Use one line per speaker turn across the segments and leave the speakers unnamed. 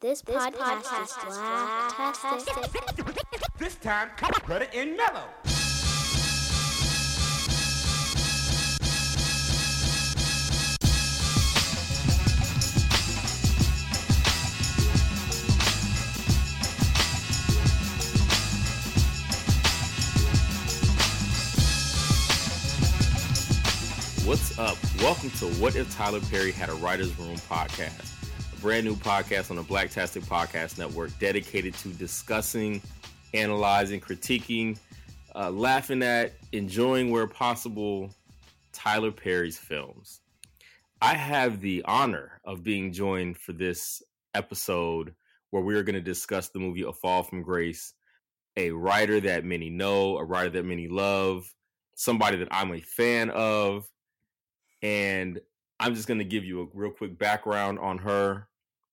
This, this podcast, podcast is blacktastic.
This time, cut it in mellow.
What's up? Welcome to What If Tyler Perry Had a Writer's Room podcast, a brand new podcast on the Black Blacktastic Podcast Network dedicated to discussing, analyzing, critiquing, uh, laughing at, enjoying where possible Tyler Perry's films. I have the honor of being joined for this episode where we are going to discuss the movie A Fall from Grace, a writer that many know, a writer that many love, somebody that I'm a fan of and I'm just going to give you a real quick background on her.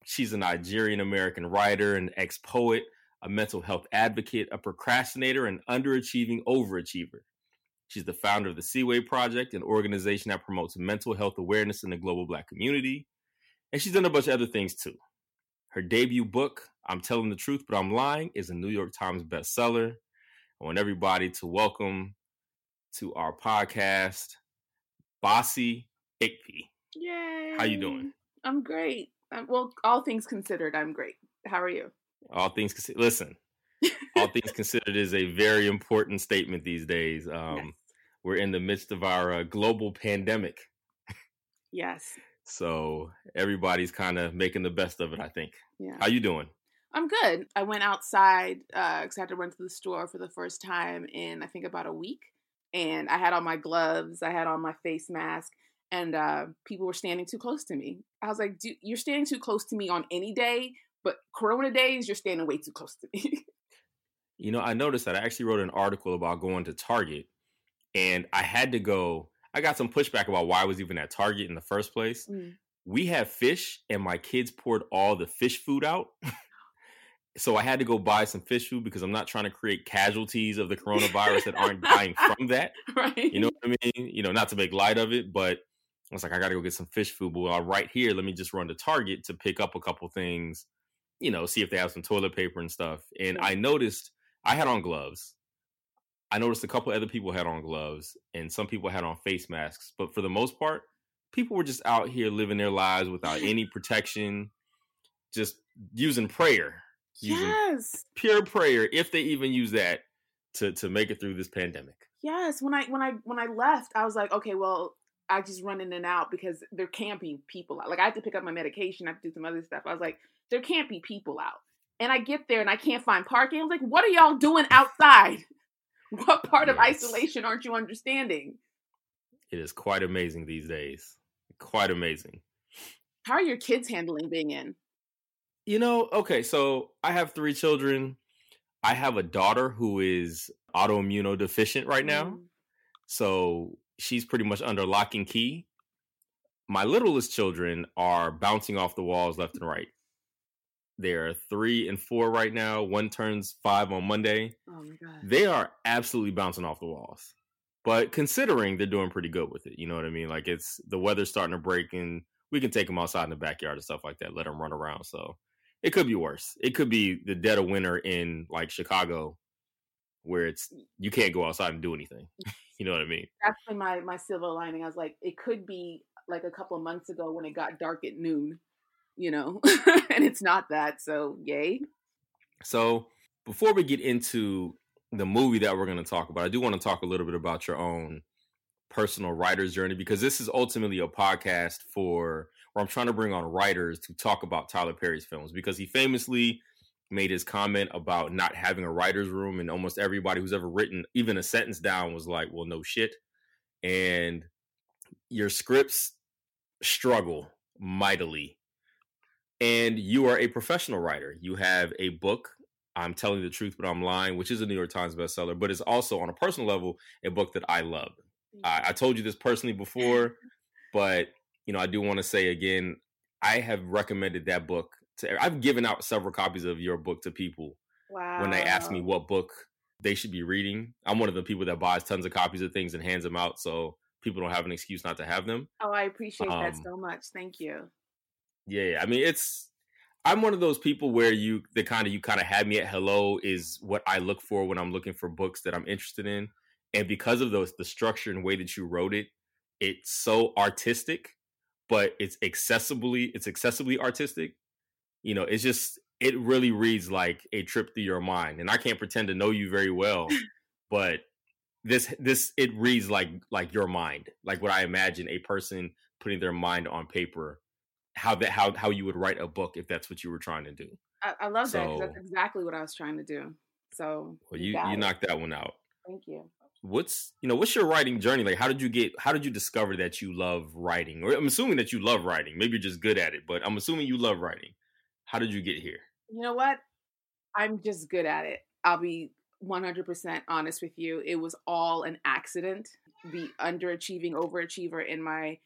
She's a Nigerian American writer, an ex poet, a mental health advocate, a procrastinator, and underachieving overachiever. She's the founder of the Siwe Project, an organization that promotes mental health awareness in the global Black community. And she's done a bunch of other things too. Her debut book, I'm Telling the Truth, But I'm Lying, is a New York Times bestseller. I want everybody to welcome to our podcast Bassey Ikpi.
Yay!
How you doing?
I'm great. Um, well, all things considered, I'm great. How are you?
All things considered, listen. all things considered is a very important statement these days. Um,
yes.
We're in the midst of our uh, global pandemic,
Yes.
so everybody's kind of making the best of it. I think.
Yeah.
How you doing?
I'm good. I went outside because I had to run to the store for the first time in I think about a week, and I had on my gloves, I had on my face mask, and uh, people were standing too close to me. I was like, "Dude, "You're standing too close to me on any day, but Corona days, you're standing way too close to me."
You know, I noticed that I actually wrote an article about going to Target, and I had to go. I got some pushback about why I was even at Target in the first place.
Mm.
We have fish, and my kids poured all the fish food out. so I had to go buy some fish food because I'm not trying to create casualties of the coronavirus that aren't dying from that.
right?
You know what I mean? You know, not to make light of it, but I was like, I got to go get some fish food. But while right here, let me just run to Target to pick up a couple things, you know, see if they have some toilet paper and stuff. And
mm-hmm.
I noticed I had on gloves. I noticed a couple other people had on gloves and some people had on face masks. But for the most part, people were just out here living their lives without any protection, just using prayer, using
yes.
pure prayer, if they even use that to, to make it through this pandemic.
Yes, when I when I when I left, I was like, okay, well, I just run in and out because there can't be people out. Like I have to pick up my medication, I have to do some other stuff. I was like, there can't be people out. And I get there and I can't find parking. I was like, what are y'all doing outside? What part of isolation aren't you understanding?
It is quite amazing these days. Quite amazing.
How are your kids handling being in?
You know, okay, so I have three children. I have a daughter who is autoimmunodeficient right now.
Mm,
So she's pretty much under lock and key. My littlest children are bouncing off the walls left and right. They're three and four right now. One turns five on Monday.
Oh my god.
They are absolutely bouncing off the walls. But considering they're doing pretty good with it, you know what I mean? Like it's the weather's starting to break and we can take them outside in the backyard and stuff like that, let them run around. So it could be worse. It could be the dead of winter in like Chicago where it's you can't go outside and do anything. You know what I mean?
That's been my my silver lining. I was like, it could be like a couple of months ago when it got dark at noon, you know, and it's not that. So yay.
So before we get into the movie that we're going to talk about, I do want to talk a little bit about your own personal writer's journey because this is ultimately a podcast for where I'm trying to bring on writers to talk about Tyler Perry's films because he famously made his comment about not having a writer's room and almost everybody who's ever written even a sentence down was like, well, no shit. And your scripts struggle mightily. And you are a professional writer. You have a book I'm telling the truth, but I'm lying, which is a New York Times bestseller, but it's also on a personal level a book that I love. I, I told you this personally before, but you know I do want to say again, I have recommended that book to. I've given out several copies of your book to people
Wow.
when they ask me what book they should be reading. I'm one of the people that buys tons of copies of things and hands them out, so people don't have an excuse not to have them.
Oh, I appreciate that
Um,
so much. Thank you.
Yeah, I mean it's I'm one of those people where you the kind of you kind of had me at hello is what I look for when I'm looking for books that I'm interested in. And because of those the structure and way that you wrote it, it's so artistic, but it's accessibly it's accessibly artistic. You know, it's just it really reads like a trip through your mind. And I can't pretend to know you very well, but this this it reads like like your mind, like what I imagine a person putting their mind on paper how that how how you would write a book if that's what you were trying to do.
I, I love so, that because that's exactly what I was trying to do. So
well, you you, you knocked that one out.
Thank you.
What's you know what's your writing journey like? How did you get? How did you discover that you love writing? Or I'm assuming that you love writing. Maybe you're just good at it, but I'm assuming you love writing. How did you get here?
You know what? I'm just good at it. I'll be 100% honest with you. It was all an accident. The underachieving overachiever in my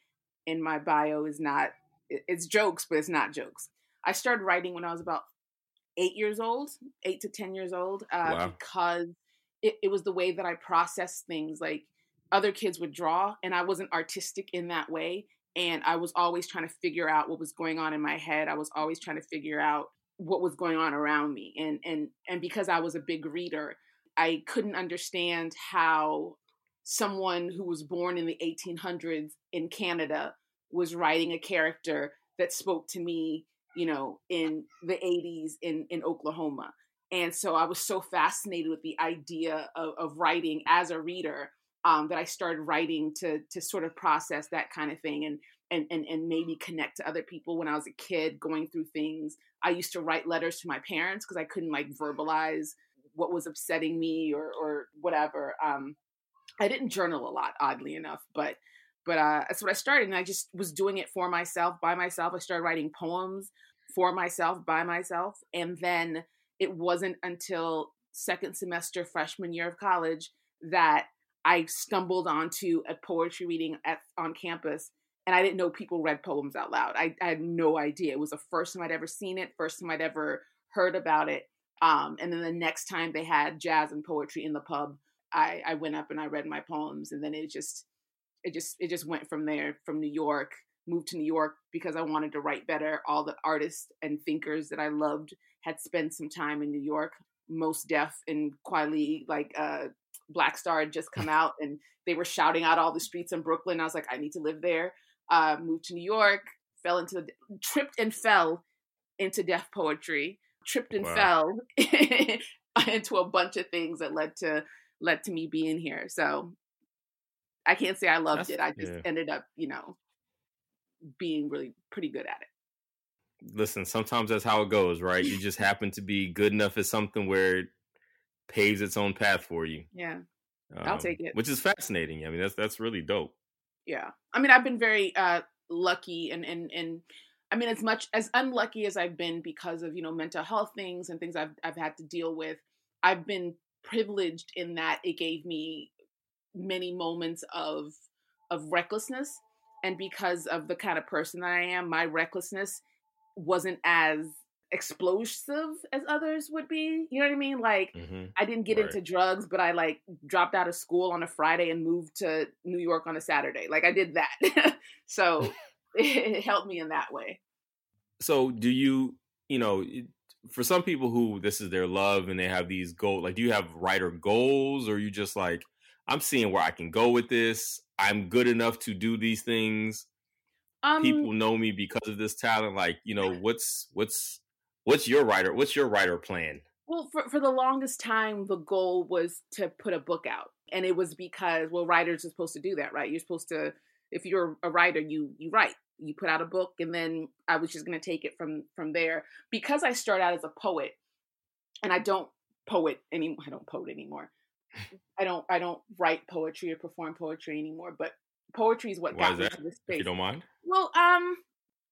in my bio is not it's jokes, but it's not jokes. I started writing when I was about eight years old, eight to 10 years old, uh, wow. because it, it was the way that I processed things. Like other kids would draw, and I wasn't artistic in that way. And I was always trying to figure out what was going on in my head. I was always trying to figure out what was going on around me. And and and because I was a big reader, I couldn't understand how someone who was born in the 1800s in Canada was writing a character that spoke to me, you know, in the 80s in, in Oklahoma. And so I was so fascinated with the idea of, of writing as a reader um, that I started writing to to sort of process that kind of thing and and and and maybe connect to other people. When I was a kid going through things, I used to write letters to my parents because I couldn't like verbalize what was upsetting me or or whatever. Um, I didn't journal a lot, oddly enough, but but uh, that's what I started, and I just was doing it for myself, by myself. I started writing poems for myself, by myself, and then it wasn't until second semester freshman year of college that I stumbled onto a poetry reading at on campus, and I didn't know people read poems out loud. I, I had no idea. It was the first time I'd ever seen it, first time I'd ever heard about it. Um, and then the next time they had jazz and poetry in the pub, I, I went up and I read my poems, and then it just it just it just went from there from New York moved to New York because I wanted to write better all the artists and thinkers that I loved had spent some time in New York Mos Def and Kweli like uh Black Star had just come out and they were shouting out all the streets in Brooklyn I was like I need to live there uh moved to New York fell into the tripped and fell into Def Poetry tripped and wow. fell into a bunch of things that led to led to me being here so I can't say I loved That's, it. I just yeah. ended up, you know, being really pretty good at it.
Listen, sometimes that's how it goes, right? You just happen to be good enough at something where paves its own path for you.
Yeah. Um, I'll take it.
Which is fascinating. I mean, that's that's really dope.
Yeah. I mean, I've been very uh lucky and and and I mean, as much as unlucky as I've been because of, you know, mental health things and things I've I've had to deal with, I've been privileged in that it gave me many moments of of recklessness and because of the kind of person that I am, my recklessness wasn't as explosive as others would be. You know what I mean? Like mm-hmm. I didn't get right. into drugs, but I like dropped out of school on a Friday and moved to New York on a Saturday. Like I did that. so it helped me in that way.
So do you, you know, for some people who this is their love and they have these goals, like do you have writer goals or you just like I'm seeing where I can go with this. I'm good enough to do these things. Um, People know me because of this talent. Like, you know, what's what's what's your writer? What's your writer plan?
Well, for for the longest time, the goal was to put a book out, and it was because well, writers are supposed to do that, right? You're supposed to, if you're a writer, you you write, you put out a book, and then I was just going to take it from from there because I start out as a poet, and I don't poet anymore. I don't poet anymore. I don't I don't write poetry or perform poetry anymore, but poetry is what
Why
got
me to this space. If you don't mind?
Well, um,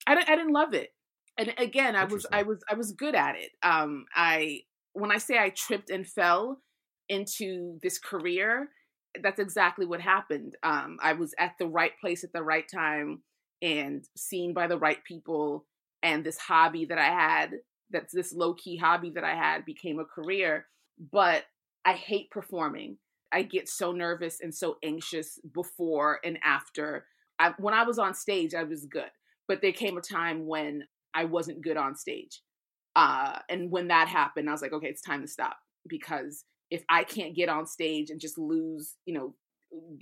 I didn't I didn't love it, and again, I was I was I was good at it. Um, I when I say I tripped and fell into this career, that's exactly what happened. Um, I was at the right place at the right time and seen by the right people, and this hobby that I had, that's this low key hobby that I had, became a career. But I hate performing. I get so nervous and so anxious before and after. I, when I was on stage, I was good, but there came a time when I wasn't good on stage. Uh, and when that happened, I was like, okay, it's time to stop because if I can't get on stage and just lose, you know,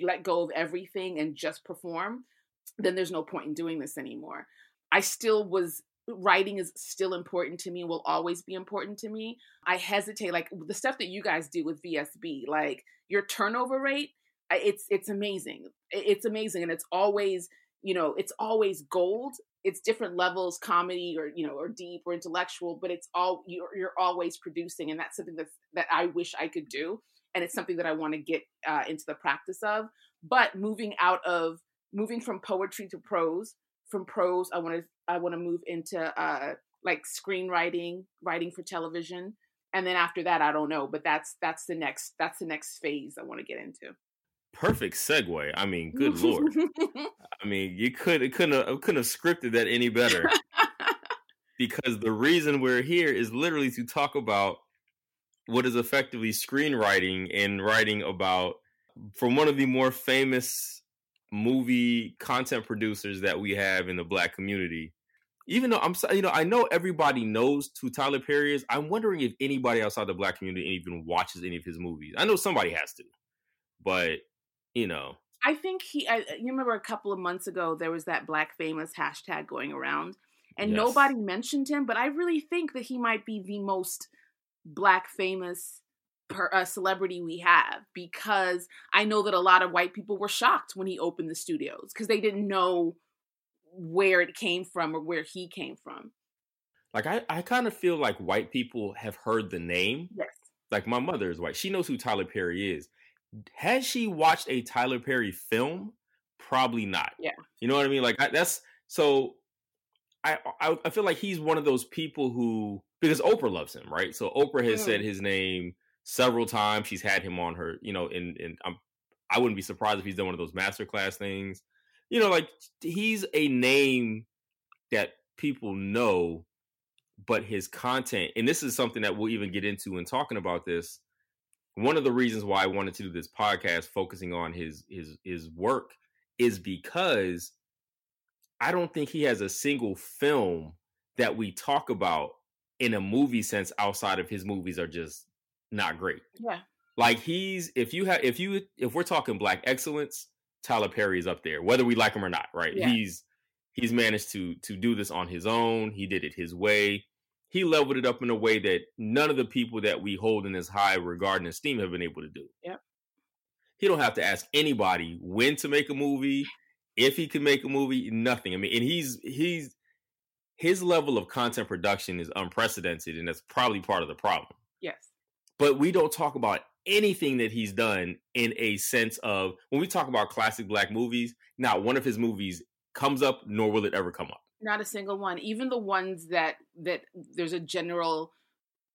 let go of everything and just perform, then there's no point in doing this anymore. I still was writing is still important to me will always be important to me. I hesitate like the stuff that you guys do with VSB, like your turnover rate, it's it's amazing. It's amazing and it's always, you know, it's always gold. It's different levels, comedy or you know, or deep or intellectual, but it's all you're you're always producing and that's something that that I wish I could do and it's something that I want to get uh, into the practice of. But moving out of moving from poetry to prose, from prose, I want to I want to move into uh, like screenwriting, writing for television, and then after that, I don't know. But that's that's the next that's the next phase I want to get into.
Perfect segue. I mean, good lord. I mean, you could it couldn't have, couldn't have scripted that any better. because the reason we're here is literally to talk about what is effectively screenwriting and writing about from one of the more famous movie content producers that we have in the black community. Even though I'm, you know, I know everybody knows who Tyler Perry is. I'm wondering if anybody outside the black community even watches any of his movies. I know somebody has to, but you know,
I think he. I, you remember a couple of months ago there was that Black famous hashtag going around, and yes. nobody mentioned him. But I really think that he might be the most black famous per, uh, celebrity we have because I know that a lot of white people were shocked when he opened the studios because they didn't know where it came from or where he came from.
Like I, I kind of feel like white people have heard the name.
Yes.
Like my mother is white. She knows who Tyler Perry is. Has she watched a Tyler Perry film? Probably not.
Yeah.
You know what I mean? Like I, that's so. I, I I feel like he's one of those people who because Oprah loves him, right? So Oprah has mm. said his name several times. She's had him on her, you know, and and I'm I wouldn't be surprised if he's done one of those masterclass things. You know, like he's a name that people know, but his content, and this is something that we'll even get into in talking about this. One of the reasons why I wanted to do this podcast focusing on his his his work is because I don't think he has a single film that we talk about in a movie sense outside of his movies are just not great.
Yeah.
Like he's if you have if you if we're talking black excellence, Tyler Perry is up there, whether we like him or not, right? Yeah. He's he's managed to to do this on his own. He did it his way. He leveled it up in a way that none of the people that we hold in this high regard and esteem have been able to do.
Yeah.
He don't have to ask anybody when to make a movie, if he can make a movie, nothing. I mean, and he's he's his level of content production is unprecedented, and that's probably part of the problem.
Yes.
But we don't talk about anything that he's done in a sense of when we talk about classic black movies, not one of his movies comes up, nor will it ever come up.
Not a single one. Even the ones that that there's a general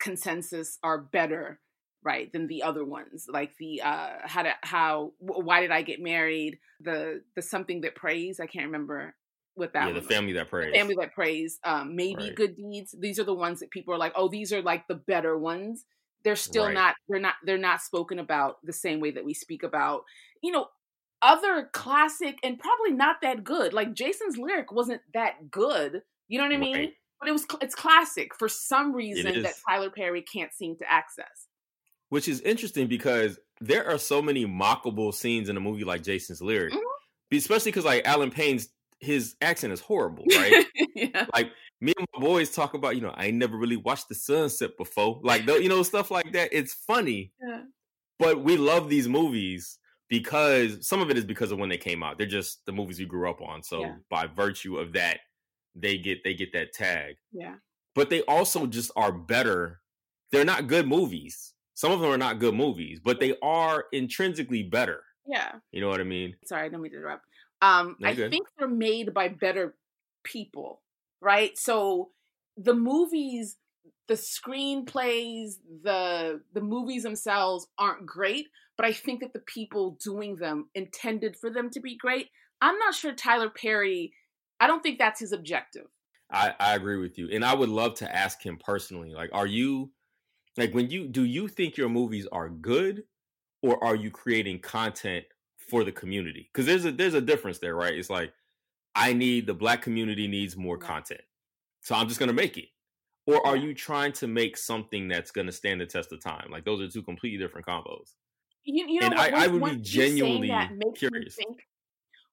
consensus are better, right, than the other ones. Like the uh how to how why did I get married? The the something that prays. I can't remember with that.
Yeah, the family that prays.
The family that prays. Um, maybe right. good deeds. These are the ones that people are like, oh, these are like the better ones. They're still right. not. They're not. They're not spoken about the same way that we speak about. You know, other classic and probably not that good. Like Jason's lyric wasn't that good. You know what I mean? Right. But it was. It's classic for some reason that Tyler Perry can't seem to access.
Which is interesting because there are so many mockable scenes in a movie like Jason's lyric. Mm-hmm. Especially because like Allen Payne's his accent is horrible, right? yeah. Like me and my boys talk about, you know, I never really watched the sunset before, like you know, stuff like that. It's funny, yeah. but we love these movies because some of it is because of when they came out. They're just the movies we grew up on. So yeah. by virtue of that, they get they get that tag.
Yeah.
But they also just are better. They're not good movies. Some of them are not good movies, but they are intrinsically better.
Yeah.
You know what I mean?
Sorry, I don't mean to interrupt. Um, I think they're made by better people, right? So the movies, the screenplays, the the movies themselves aren't great, but I think that the people doing them intended for them to be great. I'm not sure Tyler Perry. I don't think that's his objective.
I, I agree with you, and I would love to ask him personally. Like, are you like when you do you think your movies are good, or are you creating content for the community because there's a there's a difference there right it's like i need the black community needs more content so i'm just going to make it or are you trying to make something that's going to stand the test of time? Like those are two completely different combos.
You, you know,
and
what,
I, I would be genuinely curious.
think-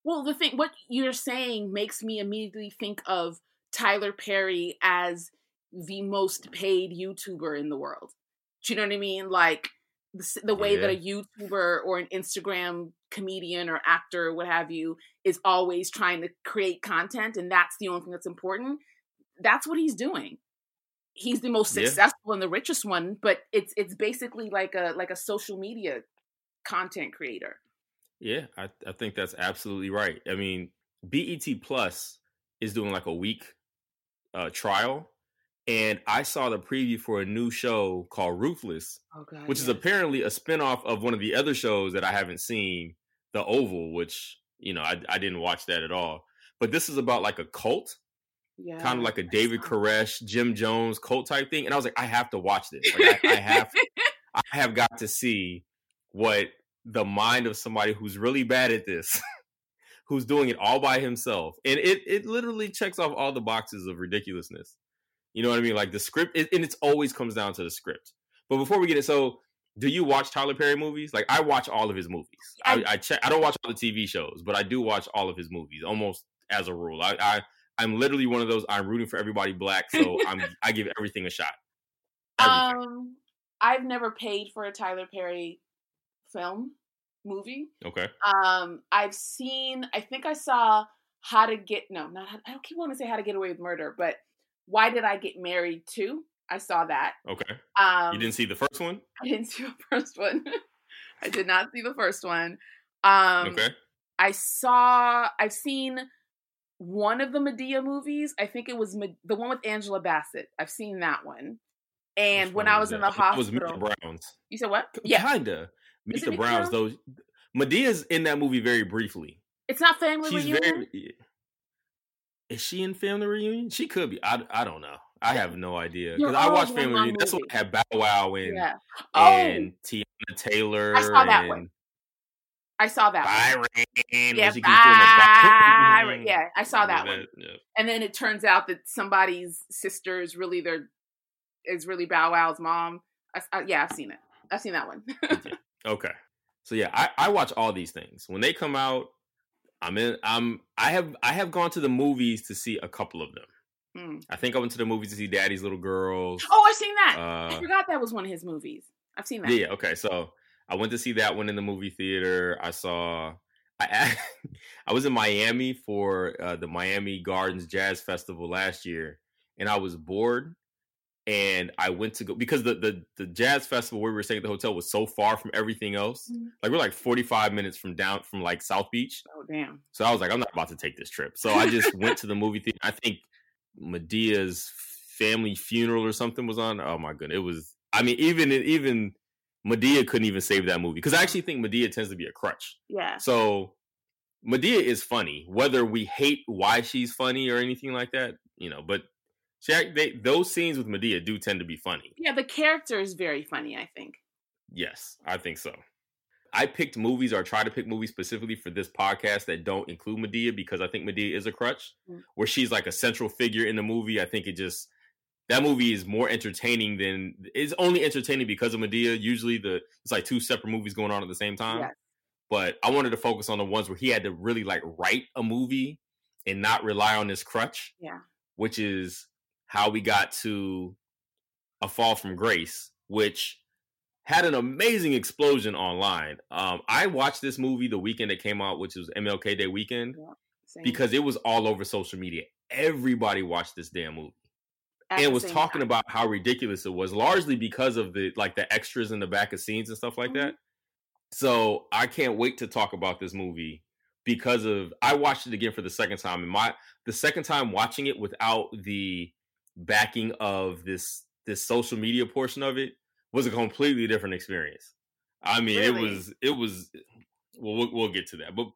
well, the thing, what you're saying makes me immediately think of Tyler Perry as the most paid YouTuber in the world. Do you know what I mean? Like the, the way that a YouTuber or an Instagram comedian or actor, or what have you, is always trying to create content, and that's the only thing that's important. That's what he's doing. He's the most
Yeah.
successful and the richest one, but it's it's basically like a like a social media content creator.
Yeah, I, I think that's absolutely right. I mean, BET Plus is doing like a week uh, trial, and I saw the preview for a new show called Ruthless,
Oh god.
which is apparently a spinoff of one of the other shows that I haven't seen, The Oval, which you know I, I didn't watch that at all. But this is about like a cult,
yeah.
kind of like a David. Koresh, Jim Jones cult type thing, and I was like, I have to watch this. Like, I, I have I have got to see what the mind of somebody who's really bad at this, who's doing it all by himself, and it it literally checks off all the boxes of ridiculousness. You know what I mean? Like the script, it, and it's always comes down to the script. But before we get it, so do you watch Tyler Perry movies? Like I watch all of his movies. I,
I-
check. I don't watch all the TV shows, but I do watch all of his movies almost as a rule. I, I I'm literally one of those. I'm rooting for everybody black, so I'm I give everything a shot. Everything.
Um, I've never paid for a Tyler Perry film movie.
okay.
Um, I've seen. I think I saw How to Get. No, not. How, I don't keep wanting to say How to Get Away with Murder, but Why Did I Get Married Too? I saw that.
Okay.
Um,
you didn't see the first one?
I didn't see the first one. I did not see the first one. Um,
okay.
I saw. I've seen one of the Madea movies. I think it was Me- the one with Angela Bassett. I've seen that one. And
Which
when
one
I was in the
It was
hospital,
the Browns.
you said what? Yeah,
Kinda. Meet the Browns, though. Madea's in that movie very briefly.
it's not family
She's
reunion.
very. Is she in Family Reunion? She could be. I, I don't know. I have no idea because I watched Family Reunion. That's what had Bow Wow and
yeah. Oh,
and Teyana Taylor.
I saw that one. I saw that. one.
Byron. when
Yeah,
she keeps doing the
Byron.
Byron. Mm-hmm.
Yeah, I saw that one.
Yeah.
And then it turns out that somebody's sister is really their is really Bow Wow's mom. I, I- yeah, I've seen it. I've seen that one.
Okay. So yeah, I, I watch all these things. When they come out, I'm in I'm I have I have gone to the movies to see a couple of them.
Hmm.
I think I went to the movies to see Daddy's Little Girls.
Oh, I've seen that. I
Uh,
forgot that was one of his movies. I've seen that.
yeah, okay. So I went to see that one in the movie theater. I saw I I was in Miami for uh, the Miami Gardens Jazz Festival last year, and I was bored. And I went to go because the, the the jazz festival where we were staying at the hotel was so far from everything else.
Mhm.
Like we're like 45 minutes from down from like South Beach.
Oh damn.
So I was like, I'm not about to take this trip. So I just went to the movie theater. I think Madea's family funeral or something was on. Oh my goodness. It was I mean, even even Madea couldn't even save that movie. Because I actually think Madea tends to be a crutch.
Yeah.
So Madea is funny, whether we hate why she's funny or anything like that, you know, but she, they, those scenes with Madea do tend to be funny.
Yeah, the character is very funny, I think.
Yes, I think so. I picked movies or try to pick movies specifically for this podcast that don't include Madea because I think Madea is a crutch,
Mm.
where she's like a central figure in the movie. I think it just that movie is more entertaining than it's only entertaining because of Madea. Usually the it's like two separate movies going on at the same time.
Yes.
But I wanted to focus on the ones where he had to really like write a movie and not rely on this crutch.
Yeah.
Which is how we got to A Fall from Grace, which had an amazing explosion online. Um, I watched this movie the weekend it came out, which was MLK Day weekend,
Same-
because it was all over social media. Everybody watched this damn movie
at
and was talking
time.
about how ridiculous it was, largely because of the like the extras in the back of scenes and stuff like
Mhm.
that. So I can't wait to talk about this movie because of I watched it again for the second time and my the second time watching it without the backing of this this social media portion of it was a completely different experience. I mean, it was it was well we'll, we'll get to that. But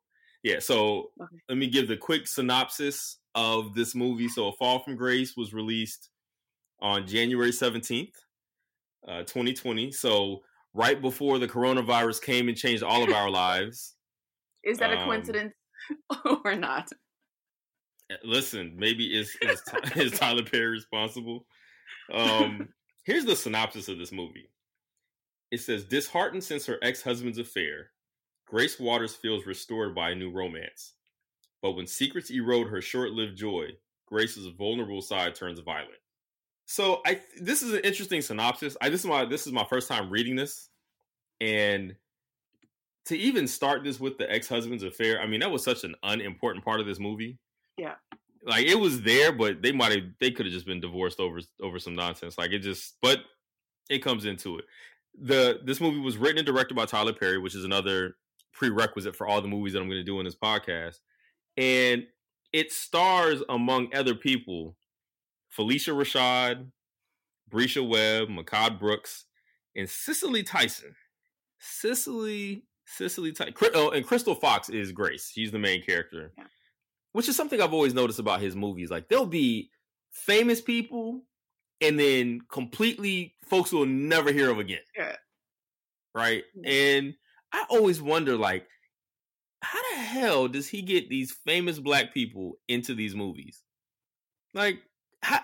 yeah, so
Okay.
let me give the quick synopsis of this movie. So A Fall from Grace was released on January 17th, uh, 2020. So right before the coronavirus came and changed all of our lives.
Is that a
um,
coincidence or not?
Listen, maybe is is, is Tyler Perry responsible? Um, here's the synopsis of this movie. It says, disheartened since her ex-husband's affair, Grace Waters feels restored by a new romance. But when secrets erode her short-lived joy, Grace's vulnerable side turns violent. So I this is an interesting synopsis. I this is my this is my first time reading this, and to even start this with the ex-husband's affair, I mean that was such an unimportant part of this movie.
Yeah.
Like it was there, but they might have they could have just been divorced over over some nonsense. Like it just but it comes into it. The this movie was written and directed by Tyler Perry, which is another prerequisite for all the movies that I'm going to do in this podcast. And it stars among other people Phylicia Rashad, Bresha Webb, Mehcad Brooks, and Cicely Tyson. Cicely, Cicely Tyson. Oh, and Crystal Fox is Grace. She's the main character.
Yeah.
Which is something I've always noticed about his movies. Like there'll be famous people and then completely folks will never hear of again.
Yeah.
Right? And I always wonder like how the hell does he get these famous black people into these movies? Like, how,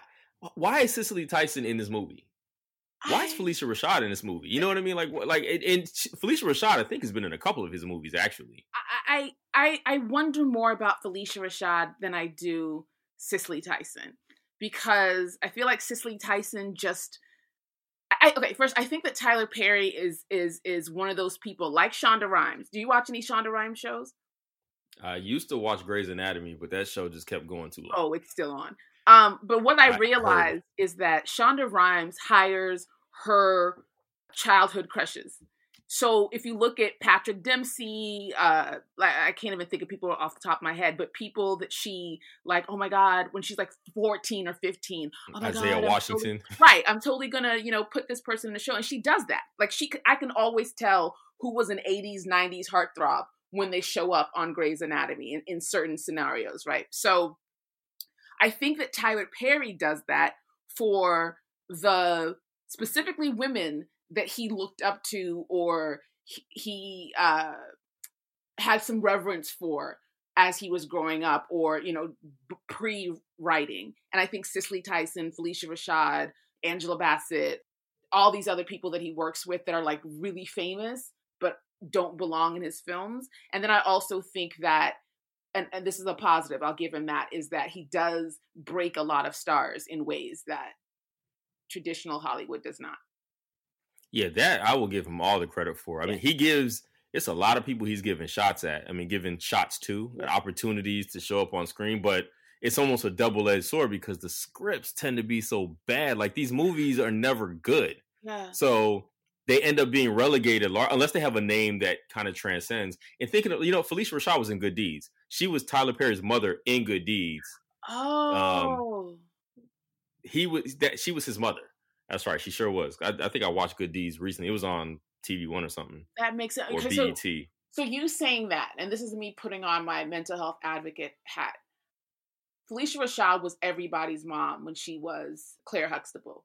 why is Cicely Tyson in this movie? Why is Phylicia Rashad in this movie? You know what I mean? Like, like, and Phylicia Rashad, I think, has been in a couple of his movies actually.
I, I I wonder more about Phylicia Rashad than I do Cicely Tyson because I feel like Cicely Tyson just. I, okay, first I think that Tyler Perry is is is one of those people like Shonda Rhimes. Do you watch any Shonda Rhimes shows?
I used to watch Grey's Anatomy, but that show just kept going too long.
Oh, it's still on. Um, but what
I
I realized is that Shonda Rhimes hires her childhood crushes. So if you look at Patrick Dempsey, uh, I can't even think of people off the top of my head, but people that she like, oh my god, when she's like fourteen or fifteen, oh my
Isaiah
god, I'm totally-
Washington.
right? I'm totally gonna, you know, put this person in the show, and she does that. Like she, I can always tell who was an '80s, '90s heartthrob when they show up on Grey's Anatomy in, in certain scenarios, right? So, I think that Tyler Perry does that for the specifically women that he looked up to or he, uh, had some reverence for as he was growing up or you know pre-writing. And i think cicely tyson phylicia rashad angela bassett all these other people that he works with that are like really famous but don't belong in his films. And then i also think that and, and this is a positive i'll give him that is that he does break a lot of stars in ways that traditional hollywood does not
Yeah, that I will give him all the credit for. I
Yeah.
mean, he gives it's a lot of people he's giving shots at. I mean, giving shots to
Yeah.
opportunities to show up on screen, but it's almost a double edged sword because the scripts tend to be so bad. Like these movies are never good,
yeah
so they end up being relegated unless they have a name that kind of transcends. And thinking of you know, Phylicia Rashad was in Good Deeds. She was Tyler Perry's mother in Good Deeds.
Um, oh
He was that she was his mother. That's right, she sure was. I, I think I watched Good Deeds recently. It was on TV One or something
that makes sense
or
Okay, so-
BET.
So you saying that, and this is me putting on my mental health advocate hat. Phylicia Rashad was everybody's mom when she was Claire Huxtable.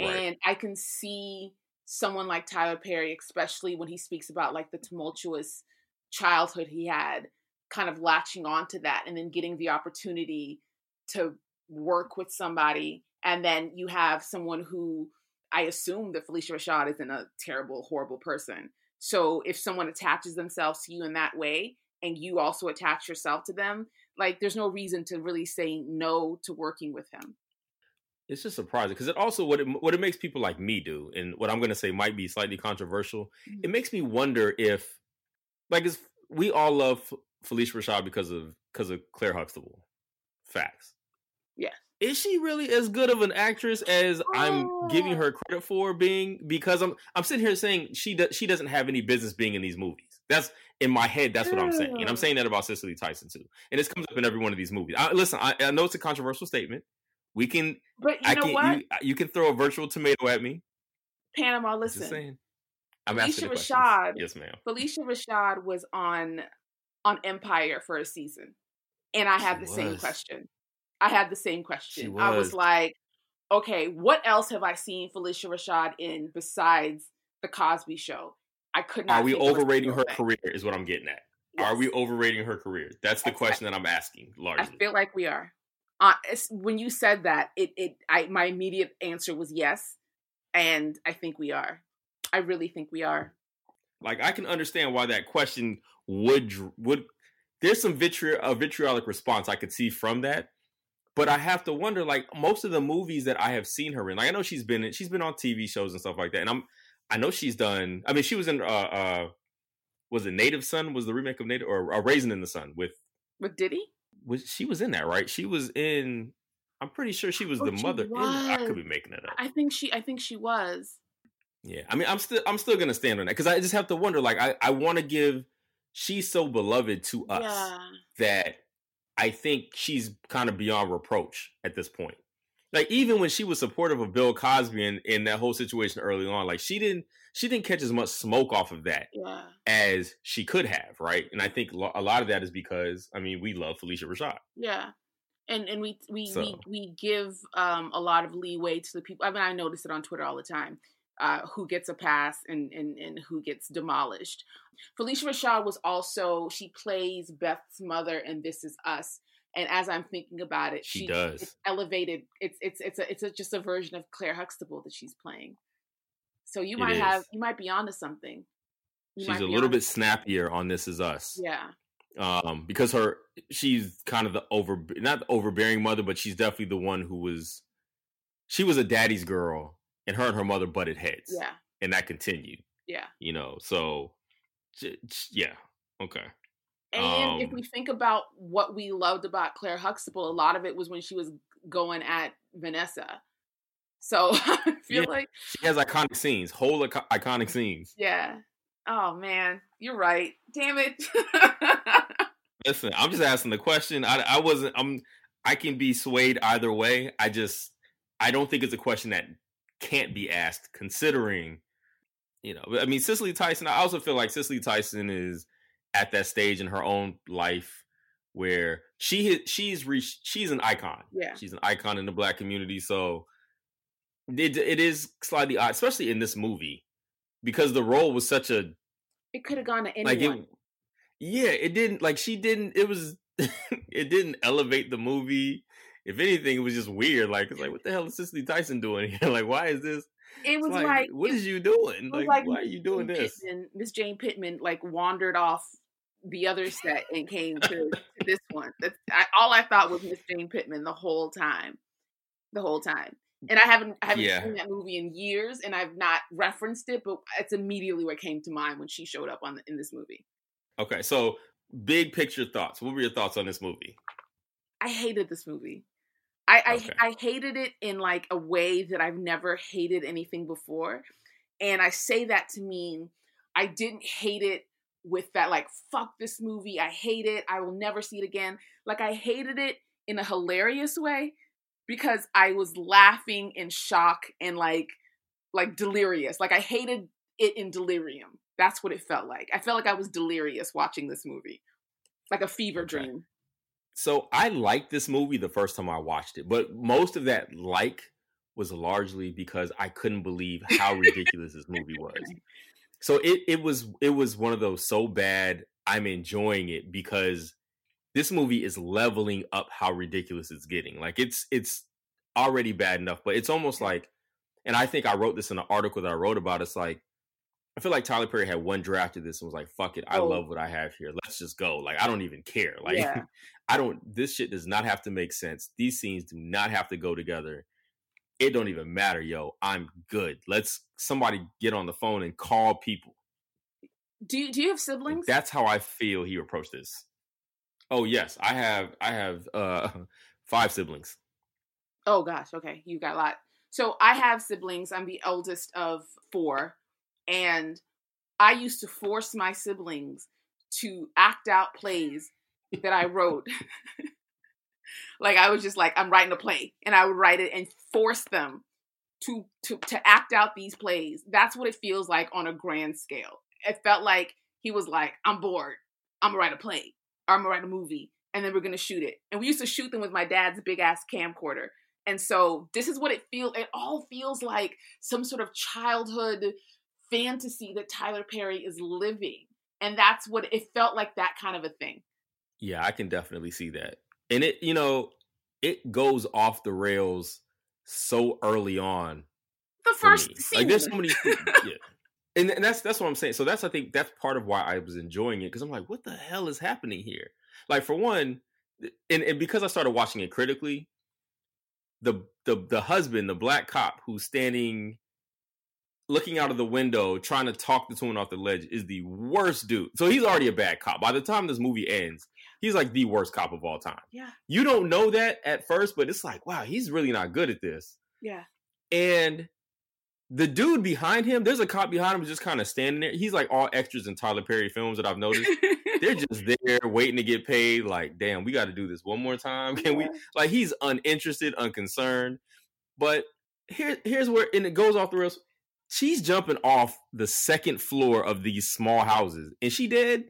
Right.
And I can see someone like Tyler Perry, especially when he speaks about like the tumultuous childhood he had, kind of latching onto that and then getting the opportunity to work with somebody. And then you have someone who I assume that Phylicia Rashad isn't a terrible, horrible person. So if someone attaches themselves to you in that way and you also attach yourself to them, like there's no reason to really say no to working with him.
it's just surprising because it also what it what it makes people like me do, and what I'm going to say might be slightly controversial.
Mhm.
It makes me wonder if, like, is we all love Phylicia Rashad because of because of Claire Huxtable. Facts.
Yes.
Is she really as good of an actress as I'm giving
Oh.
her credit for being? Because I'm I'm sitting here saying she does she doesn't have any business being in these movies. That's in my head. That's what I'm saying, and I'm saying that about Cicely Tyson too. And this comes up in every one of these movies. I, listen, I, I know it's a controversial statement. We can
But you
I
know
can
what?
You, you can throw a virtual tomato at me.
Panama,
Just
listen.
saying. I'm Phylicia questions.
Rashad-
Yes, ma'am.
Phylicia Rashad was on on Empire for a season, and I have
She
the same question. I had the same question. I was
was.
like, okay, what else have I seen Phylicia Rashad in besides the Cosby Show? I could not.
Are we
think of a
overrating her career? Is what I'm getting at. Are we overrating her career? That's the question that I'm asking Largely, I
feel like we are. uh, when you said that, it it I my immediate answer was yes, and I think we are. I really think we are.
Like I can understand why that question would would there's some vitriol a vitriolic response I could see from that. But I have to wonder, like most of the movies that I have seen her in, like I know she's been in, she's been on TV shows and stuff like that, and I'm I know she's done. I mean, she was in uh uh was it Native Son? Was the remake of Native or a Raisin in the Sun with
with Diddy?
Was she was in that right? She was in. I'm pretty sure she was oh, the she mother. Was. In, I could be making it up.
I think she. I think she was.
Yeah, I mean, I'm still I'm still gonna stand on that because I just have to wonder. Like, I I want to give. She's so beloved to us yeah. that I think she's kind of beyond reproach at this point. Like even when she was supportive of Bill Cosby in, in that whole situation early on, like she didn't she didn't catch as much smoke off of that
yeah.
as she could have, right? And I think a lot of that is because I mean we love Phylicia Rashad.
Yeah, and and we we so. we, we give um, a lot of leeway to the people. I mean, I notice it on Twitter all the time uh, who gets a pass and, and, and who gets demolished. Phylicia Rashad was also, she plays Beth's mother in This Is Us. And as I'm thinking about it,
she, she does.
It's elevated. It's it's it's a, it's a, just a version of Claire Huxtable that she's playing. So you it might is. have you might be onto something.
You she's a little bit snappier on This Is Us.
Yeah.
Um, because her she's kind of the over not the overbearing mother, but she's definitely the one who was she was a daddy's girl and her and her mother butted heads.
Yeah.
And that continued.
Yeah.
You know, so yeah. Okay.
And um, if we think about what we loved about Claire Huxtable, a lot of it was when she was going at Vanessa. So I feel yeah, like
she has iconic scenes, whole iconic scenes.
Yeah. Oh man, you're right. Damn it.
Listen, I'm just asking the question. I, I wasn't. I'm. I can be swayed either way. I just. I don't think it's a question that can't be asked considering you know i mean cicely tyson i also feel like cicely tyson is at that stage in her own life where she she's reached she's an icon.
Yeah.
She's an icon in the black community so it, it is slightly odd especially in this movie because the role was such a
it could have gone to anyone like it,
yeah it didn't like she didn't it was it didn't elevate the movie if anything, it was just weird. Like it's like, what the hell is Cicely Tyson doing here? like, why is this?
It was like, like
what is you doing? Like, like, why are you doing this?
Miss Jane Pittman like wandered off the other set and came to, to this one. That's I, all I thought was Miss Jane Pittman the whole time, the whole time. And I haven't I haven't yeah. seen that movie in years, and I've not referenced it, but it's immediately what came to mind when she showed up on the, in this movie.
Okay, so big picture thoughts. What were your thoughts on this movie?
I hated this movie. I, okay. I I hated it in like a way that I've never hated anything before. And I say that to mean I didn't hate it with that like fuck this movie. I hate it. I will never see it again. Like I hated it in a hilarious way because I was laughing in shock and like like delirious. Like I hated it in delirium. That's what it felt like. I felt like I was delirious watching this movie. Like a fever okay. dream
so I liked this movie the first time I watched it, but most of that like was largely because I couldn't believe how ridiculous this movie was. So it it was it was one of those so bad I'm enjoying it because this movie is leveling up how ridiculous it's getting. Like it's it's already bad enough, but it's almost like and I think I wrote this in an article that I wrote about it's like I feel like Tyler Perry had one draft of this and was like, "Fuck it, I oh. love what I have here. Let's just go." Like I don't even care. Like yeah. I don't. This shit does not have to make sense. These scenes do not have to go together. It don't even matter, yo. I'm good. Let's somebody get on the phone and call people.
Do you, do you have siblings?
That's how I feel he approached this. Oh yes, I have. I have uh five siblings.
Oh gosh, okay, you got a lot. So I have siblings. I'm the eldest of four. And I used to force my siblings to act out plays that I wrote. like I was just like, I'm writing a play, and I would write it and force them to to to act out these plays. That's what it feels like on a grand scale. It felt like he was like, I'm bored. I'm gonna write a play, or I'm gonna write a movie, and then we're gonna shoot it. And we used to shoot them with my dad's big ass camcorder. And so this is what it feels. It all feels like some sort of childhood fantasy that Tyler Perry is living. And that's what it felt like that kind of a thing.
Yeah, I can definitely see that. And it, you know, it goes off the rails so early on.
The first.
Like there's so many yeah. And, and that's that's what I'm saying. So that's I think that's part of why I was enjoying it because I'm like, what the hell is happening here? Like for one, and, and because I started watching it critically, the the the husband, the black cop who's standing looking out of the window trying to talk the tune off the ledge is the worst dude. So he's already a bad cop. By the time this movie ends, he's like the worst cop of all time.
Yeah.
You don't know that at first, but it's like, wow, he's really not good at this.
yeah.
And the dude behind him, there's a cop behind him just kind of standing there. He's like all extras in Tyler Perry films that I've noticed. They're just there waiting to get paid. Like, damn, we got to do this one more time. Can we? Like, he's uninterested, unconcerned. But here, here's where, and it goes off the rails. She's jumping off the second floor of these small houses, and she did.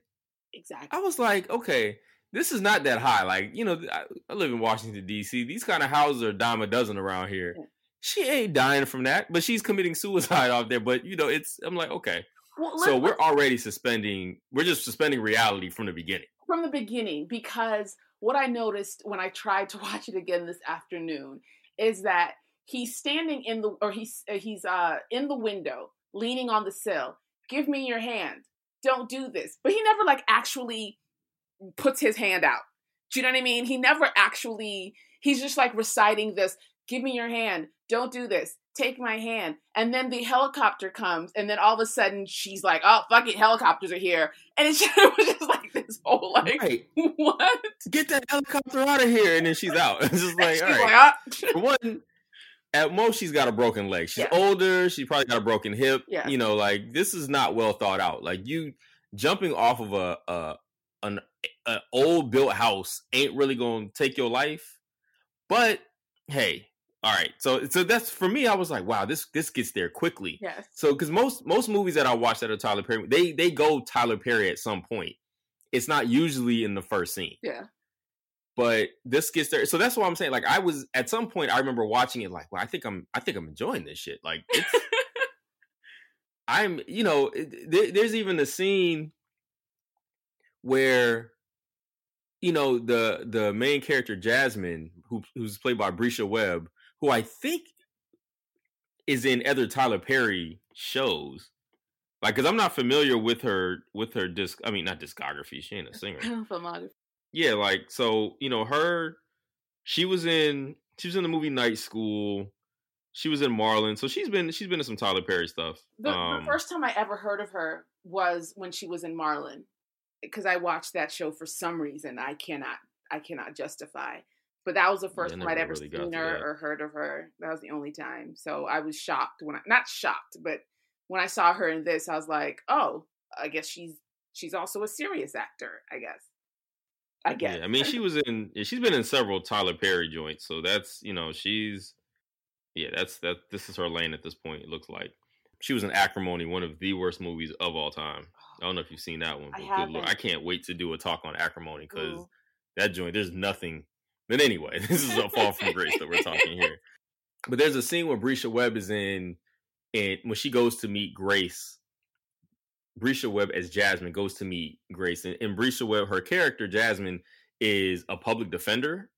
exactly.
I was like, okay, this is not that high. Like, you know, I, I live in Washington D.C. These kind of houses are a dime a dozen around here.
Yeah.
She ain't dying from that, but she's committing suicide off there. But you know, it's I'm like, okay,
Well,
so we're already suspending. We're just suspending reality from the beginning.
from the beginning because what I noticed when I tried to watch it again this afternoon is that he's standing in the or he's uh, he's uh in the window leaning on the sill. Give me your hand. Don't do this. But he never like actually puts his hand out. Do you know what I mean? He never actually he's just like reciting this, give me your hand. Don't do this. Take my hand. And then the helicopter comes and then all of a sudden she's like, "Oh, fuck it, helicopters are here." And it's just, it was just like this whole like
Right,
what?
get that helicopter out of here, and then she's out. It's just like, all right.
like.
For one, at most she's got a broken leg. She's
Yeah.
older. She probably got a broken hip.
Yeah.
You know, like this is not well thought out. Like you jumping off of a, a an a old built house ain't really gonna take your life. But hey, all right. So so that's for me. I was like, wow, this this gets there quickly.
yes.
So because most most movies that I watch that are Tyler Perry, they they go Tyler Perry at some point. It's not usually in the first scene
Yeah.
But this gets there. So that's what I'm saying. Like I was at some point, I remember watching it. Like, well, I think I'm, I think I'm enjoying this shit. Like, it's, I'm, you know, there, there's even a scene where, you know, the the main character Jasmine, who who's played by Bresha Webb, who I think is in other Tyler Perry shows. Like, cause I'm not familiar with her with her disc. I mean, not discography. She ain't a singer
Filmography.
Yeah, like so, you know, her she was in she was in the movie Night School. She was in Marlon. So she's been she's been in some Tyler Perry stuff.
The,
um,
the first time I ever heard of her was when she was in Marlon, because I watched that show for some reason I cannot I cannot justify. But that was the first time I'd ever
really
seen her or heard of her. That was the only time. So I was shocked when I not shocked, but when I saw her in this, I was like, oh, I guess she's she's also a serious actor. I guess. I guess.
Yeah, I mean she was in she's been in several Tyler Perry joints. So that's, you know, she's yeah, that's that this is her lane at this point, it looks like. She was in Acrimony, one of the worst movies of all time. I don't know if you've seen that one,
I
but good lord. I can't wait to do a talk on Acrimony because that joint, there's nothing. But anyway, this is a fall from grace that we're talking here. But there's a scene where Bresha Webb is in, and when she goes to meet Grace, Bresha Webb as Jasmine goes to meet Grace, and, Bresha Webb, her character Jasmine, is a public defender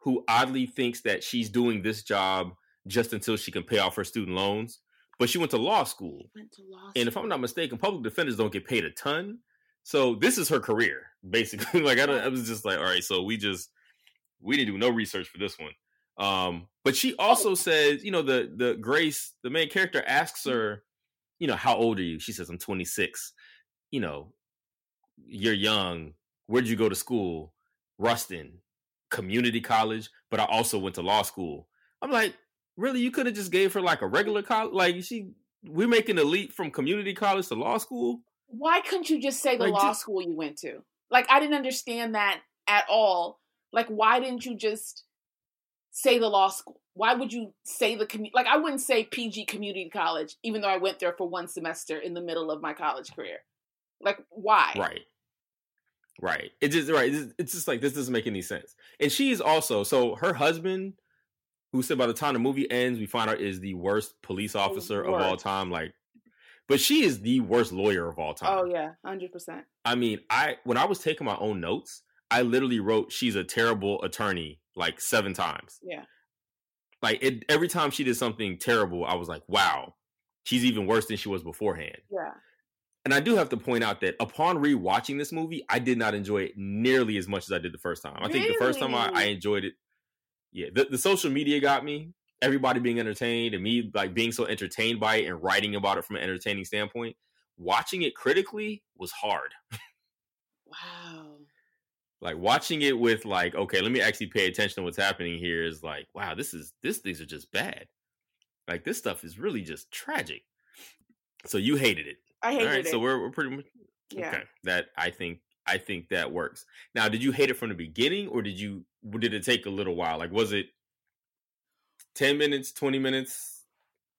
who oddly thinks that she's doing this job just until she can pay off her student loans. But she went to law school,
Went to law
and if. I'm not mistaken, public defenders don't get paid a ton. So this is her career, basically. like I, don't, I was just like, all right, so we just we didn't do no research for this one. Um, but she also says, you know, the the Grace, the main character, asks her, you know, how old are you? She says, I'm 26. You know, you're young. Where'd you go to school? Ruston, community college, but I also went to law school. I'm like, really? You could have just gave her like a regular college? Like she, we're making a leap from community college to law school.
why couldn't you just say the
Like,
law
just-
school you went to? Like I didn't understand that at all. Like why didn't you just say the law school? Why would you say the commu- like I wouldn't say PG community college even though I went there for one semester in the middle of my college career. Like why?
Right. Right. It just right. It's, it's just like this doesn't make any sense. And she's also so her husband, who said by the time the movie ends, we find out is the worst police officer of all time. Like, but she is the worst lawyer of all oh, time.
Oh yeah, 100%.
I mean, I when I was taking my own notes, I literally wrote she's a terrible attorney like seven times.
Yeah.
Like it, every time she did something terrible, I was like, wow, she's even worse than she was beforehand.
Yeah.
And I do have to point out that upon rewatching this movie, I did not enjoy it nearly as much as I did the first time. I think the first time I, I enjoyed it. Yeah, the, the social media got me. Everybody being entertained and me like being so entertained by it and writing about it from an entertaining standpoint. Watching it critically was hard.
Wow.
Like watching it with like, okay, let me actually pay attention to what's happening here is like, wow, this is this these are just bad. Like this stuff is really just tragic. So you hated it.
I hated
All right,
it.
so we're we're pretty much
yeah.
Okay, that I think I think that works. Now, did you hate it from the beginning, or did you did it take a little while? Like, was it ten minutes, twenty minutes?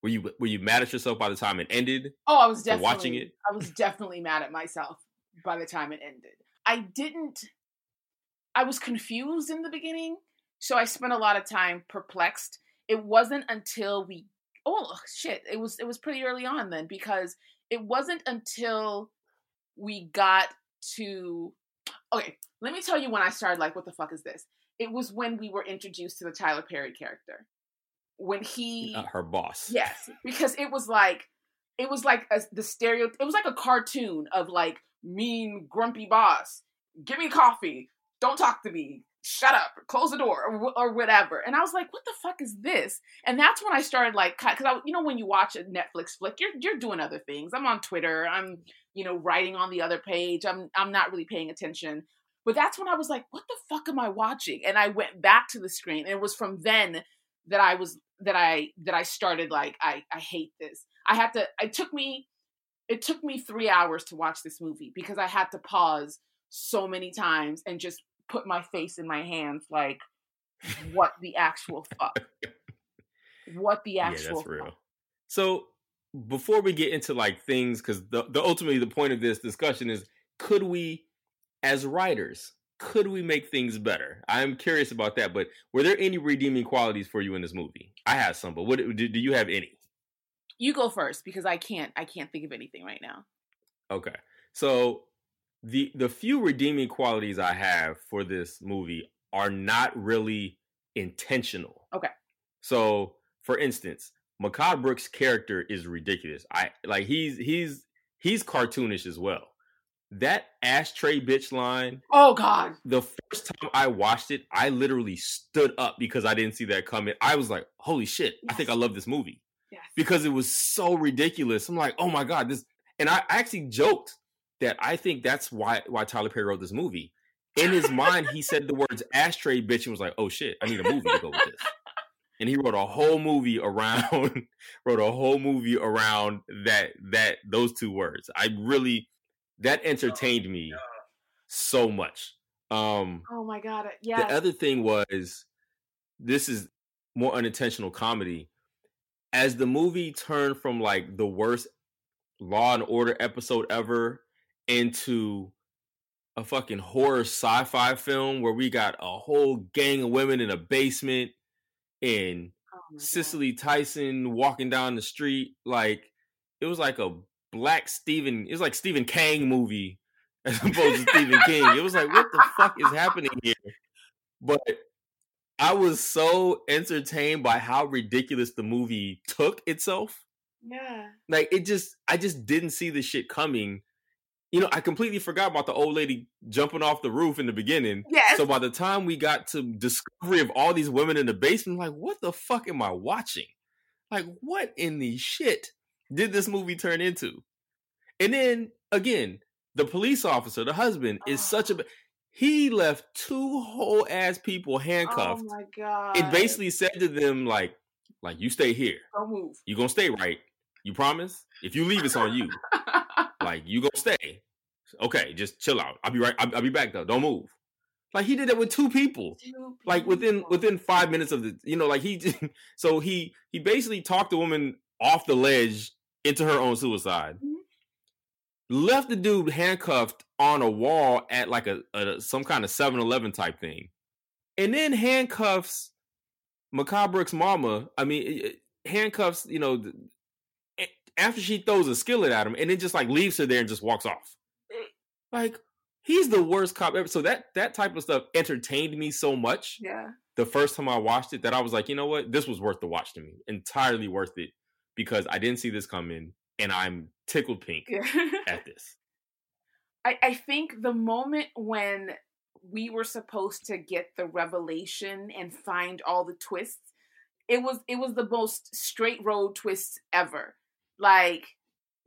Were you were you mad at yourself by the time it ended?
Oh, I was definitely
watching it?
I was definitely mad at myself by the time it ended. I didn't. I was confused in the beginning, so I spent a lot of time perplexed. It wasn't until we oh shit, it was it was pretty early on then because it wasn't until we got to okay. Let me tell you when I started like, what the fuck is this? It was when we were introduced to the Tyler Perry character when he
Uh, her boss.
Yes, because it was like it was like a, the stereo. It was like a cartoon of like mean, grumpy boss. Give me coffee. Don't talk to me. Shut up. Close the door or, or whatever. And I was like, what the fuck is this? And that's when I started like, because I, you know, when you watch a Netflix flick, you're you're doing other things. I'm on Twitter. I'm you know writing on the other page. I'm I'm not really paying attention. But that's when I was like, what the fuck am I watching? And I went back to the screen, and it was from then that I was that I that I started like I I hate this. I had to it took me it took me 3 hours to watch this movie because I had to pause so many times and just put my face in my hands like what the actual fuck. What the actual yeah,
that's real.
fuck.
So before we get into like things, because the, the ultimately the point of this discussion is, could we, as writers, could we make things better? I'm curious about that. But were there any redeeming qualities for you in this movie? I have some, but what do, do you have any?
You go first because I can't I can't think of anything right now.
Okay. So the the few redeeming qualities I have for this movie are not really intentional.
Okay.
So for instance, Mehcad Brooks' character is ridiculous. I like he's he's he's cartoonish as well. That ashtray bitch line,
Oh god.
the first time I watched it, I literally stood up because I didn't see that coming. I was like, holy shit, I think I love this movie
Yes.
because it was so ridiculous. I'm like, oh my god, this. And I actually joked that I think that's why why Tyler Perry wrote this movie. In his mind, he said the words "ashtray bitch" and was like, "Oh shit, I need a movie to go with this." And he wrote a whole movie around wrote a whole movie around that that those two words. I really that entertained me so much. Um,
Oh my god. Yes.
the other thing was this is more unintentional comedy. As the movie turned from like the worst Law and Order episode ever into a fucking horror sci-fi film where we got a whole gang of women in a basement and
Oh.
Cicely Tyson walking down the street like it was like a black Stephen it was like Stephen Kang movie as opposed to Stephen King. It was like what the fuck is happening here? But I was so entertained by how ridiculous the movie took itself.
Yeah.
Like it just I just didn't see the shit coming. You know, I completely forgot about the old lady jumping off the roof in the beginning.
Yes.
So by the time we got to discovery of all these women in the basement, like, what the fuck am I watching? Like, what in the shit did this movie turn into? And then again, the police officer, the husband, is such a he left two whole ass people
oh
handcuffed.
oh my god.
it basically said to them, like, like you stay here.
don't move.
You gonna stay right. You promise? If you leave, it's on you. Like you gonna stay. Okay, just chill out. I'll be right. I'll, I'll be back though. Don't move. Like he did that with two people.
Two
Like within within five minutes of the, you know, like he. So he he basically talked the woman off the ledge into her own suicide.
Mhm.
Left the dude handcuffed on a wall at like a, a some kind of 7-Eleven type thing, and then handcuffs Macabre mama. I mean, eh, eh, handcuffs. You know, after she throws a skillet at him, and then just like leaves her there and just walks off.
Eh.
Like, he's the worst cop ever. So that that type of stuff entertained me so much
Yeah.
the first time I watched it that I was like, you know what, this was worth the watch to me, entirely worth it because I didn't see this coming, and I'm tickled pink
Yeah.
at this.
I, I think the moment when we were supposed to get the revelation and find all the twists, it was it was the most straight road twist ever. Like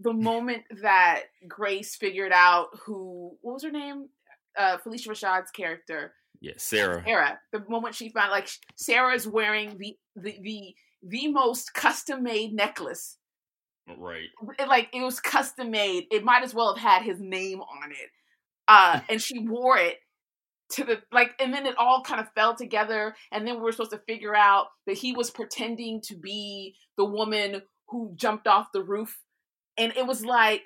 the moment that Grace figured out who what was her name? Uh Phylicia Rashad's character.
Yeah, Sarah.
Sarah. The moment she found like Sarah is wearing the the the, the most custom made necklace
Right.
it, like it was custom made. It might as well have had his name on it. Uh, and she wore it to the like, and then it all kind of fell together. And then we were supposed to figure out that he was pretending to be the woman who jumped off the roof, and it was like,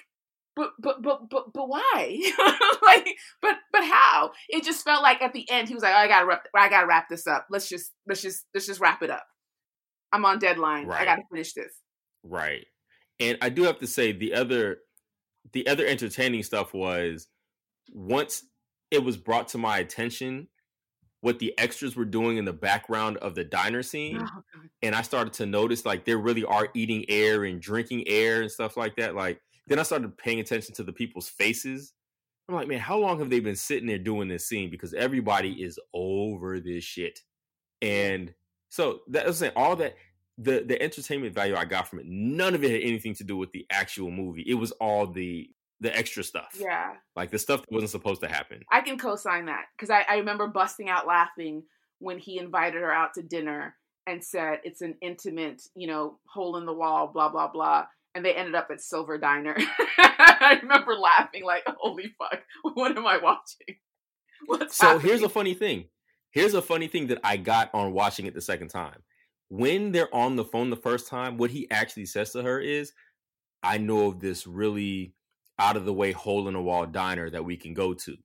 but but but but but why? like, but but how? It just felt like at the end he was like, oh, I gotta wrap, I gotta wrap this up. Let's just let's just let's just wrap it up. I'm on deadline.
right.
I gotta finish this.
Right. And I do have to say the other the other entertaining stuff was once it was brought to my attention what the extras were doing in the background of the diner scene
Oh,
and I started to notice like they really are eating air and drinking air and stuff like that like then I started paying attention to the people's faces. I'm like man how long have they been sitting there doing this scene? Because everybody is over this shit. And so that was saying all that the the entertainment value I got from it, none of it had anything to do with the actual movie. It was all the the extra stuff,
Yeah.
like the stuff that wasn't supposed to happen.
I can co-sign that because I, I remember busting out laughing when he invited her out to dinner and said it's an intimate, you know, hole in the wall, blah blah blah, and they ended up at Silver Diner. I remember laughing like, "Holy fuck, what am I watching? What's
So
happening?
here's a funny thing. Here's a funny thing that I got on watching it the second time. When they're on the phone the first time, what he actually says to her is, "I know of this really out of the way hole in the wall diner that we can go to."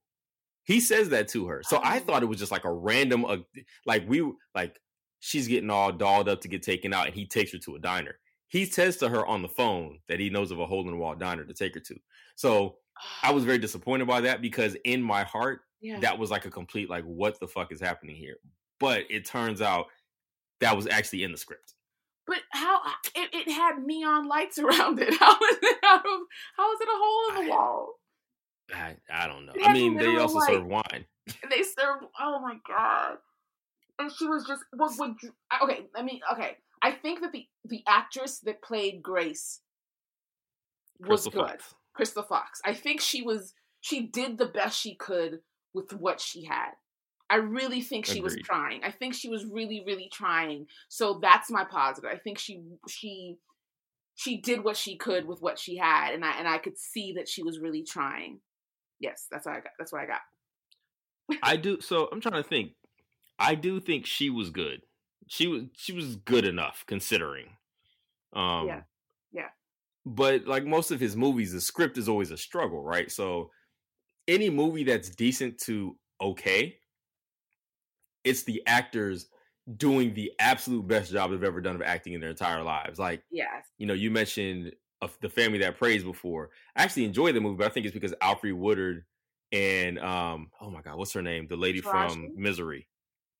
He says that to her. So I
Oh.
thought it was just like a random, uh, like we like she's getting all dolled up to get taken out, and he takes her to a diner. He says to her on the phone that he knows of a hole in the wall diner to take her to. So I was very disappointed by that because in my heart,
yeah.
that was like a complete like what the fuck is happening here but it turns out that was actually in the script
But how it, it had neon lights around it? How is it out of? How is it a hole in the
I-
wall?
i, I don't know i mean they also
light.
serve wine
they served. Oh my god! And she was just what would okay. I mean, okay. I think that the the actress that played Grace was
Crystal
good.
Fox.
Crystal Fox. I think she was. She did the best she could with what she had. I really think she was
Agreed.
trying. I think she was really, really trying. So that's my positive. I think she she she did what she could with what she had, and I and I could see that she was really trying. Yes, that's what I got. That's what I got.
i do so i'm trying to think i do think she was good she was she was good enough considering um
Yeah. Yeah.
but like most of his movies the script is always a struggle right so any movie that's decent to okay it's the actors doing the absolute best job they've ever done of acting in their entire lives like
Yes.
you know, you mentioned of the family that prays before. I actually enjoy the movie, but I think it's because Alfre Woodard and um, oh my god, what's her name? The lady
Taraji?
from Misery.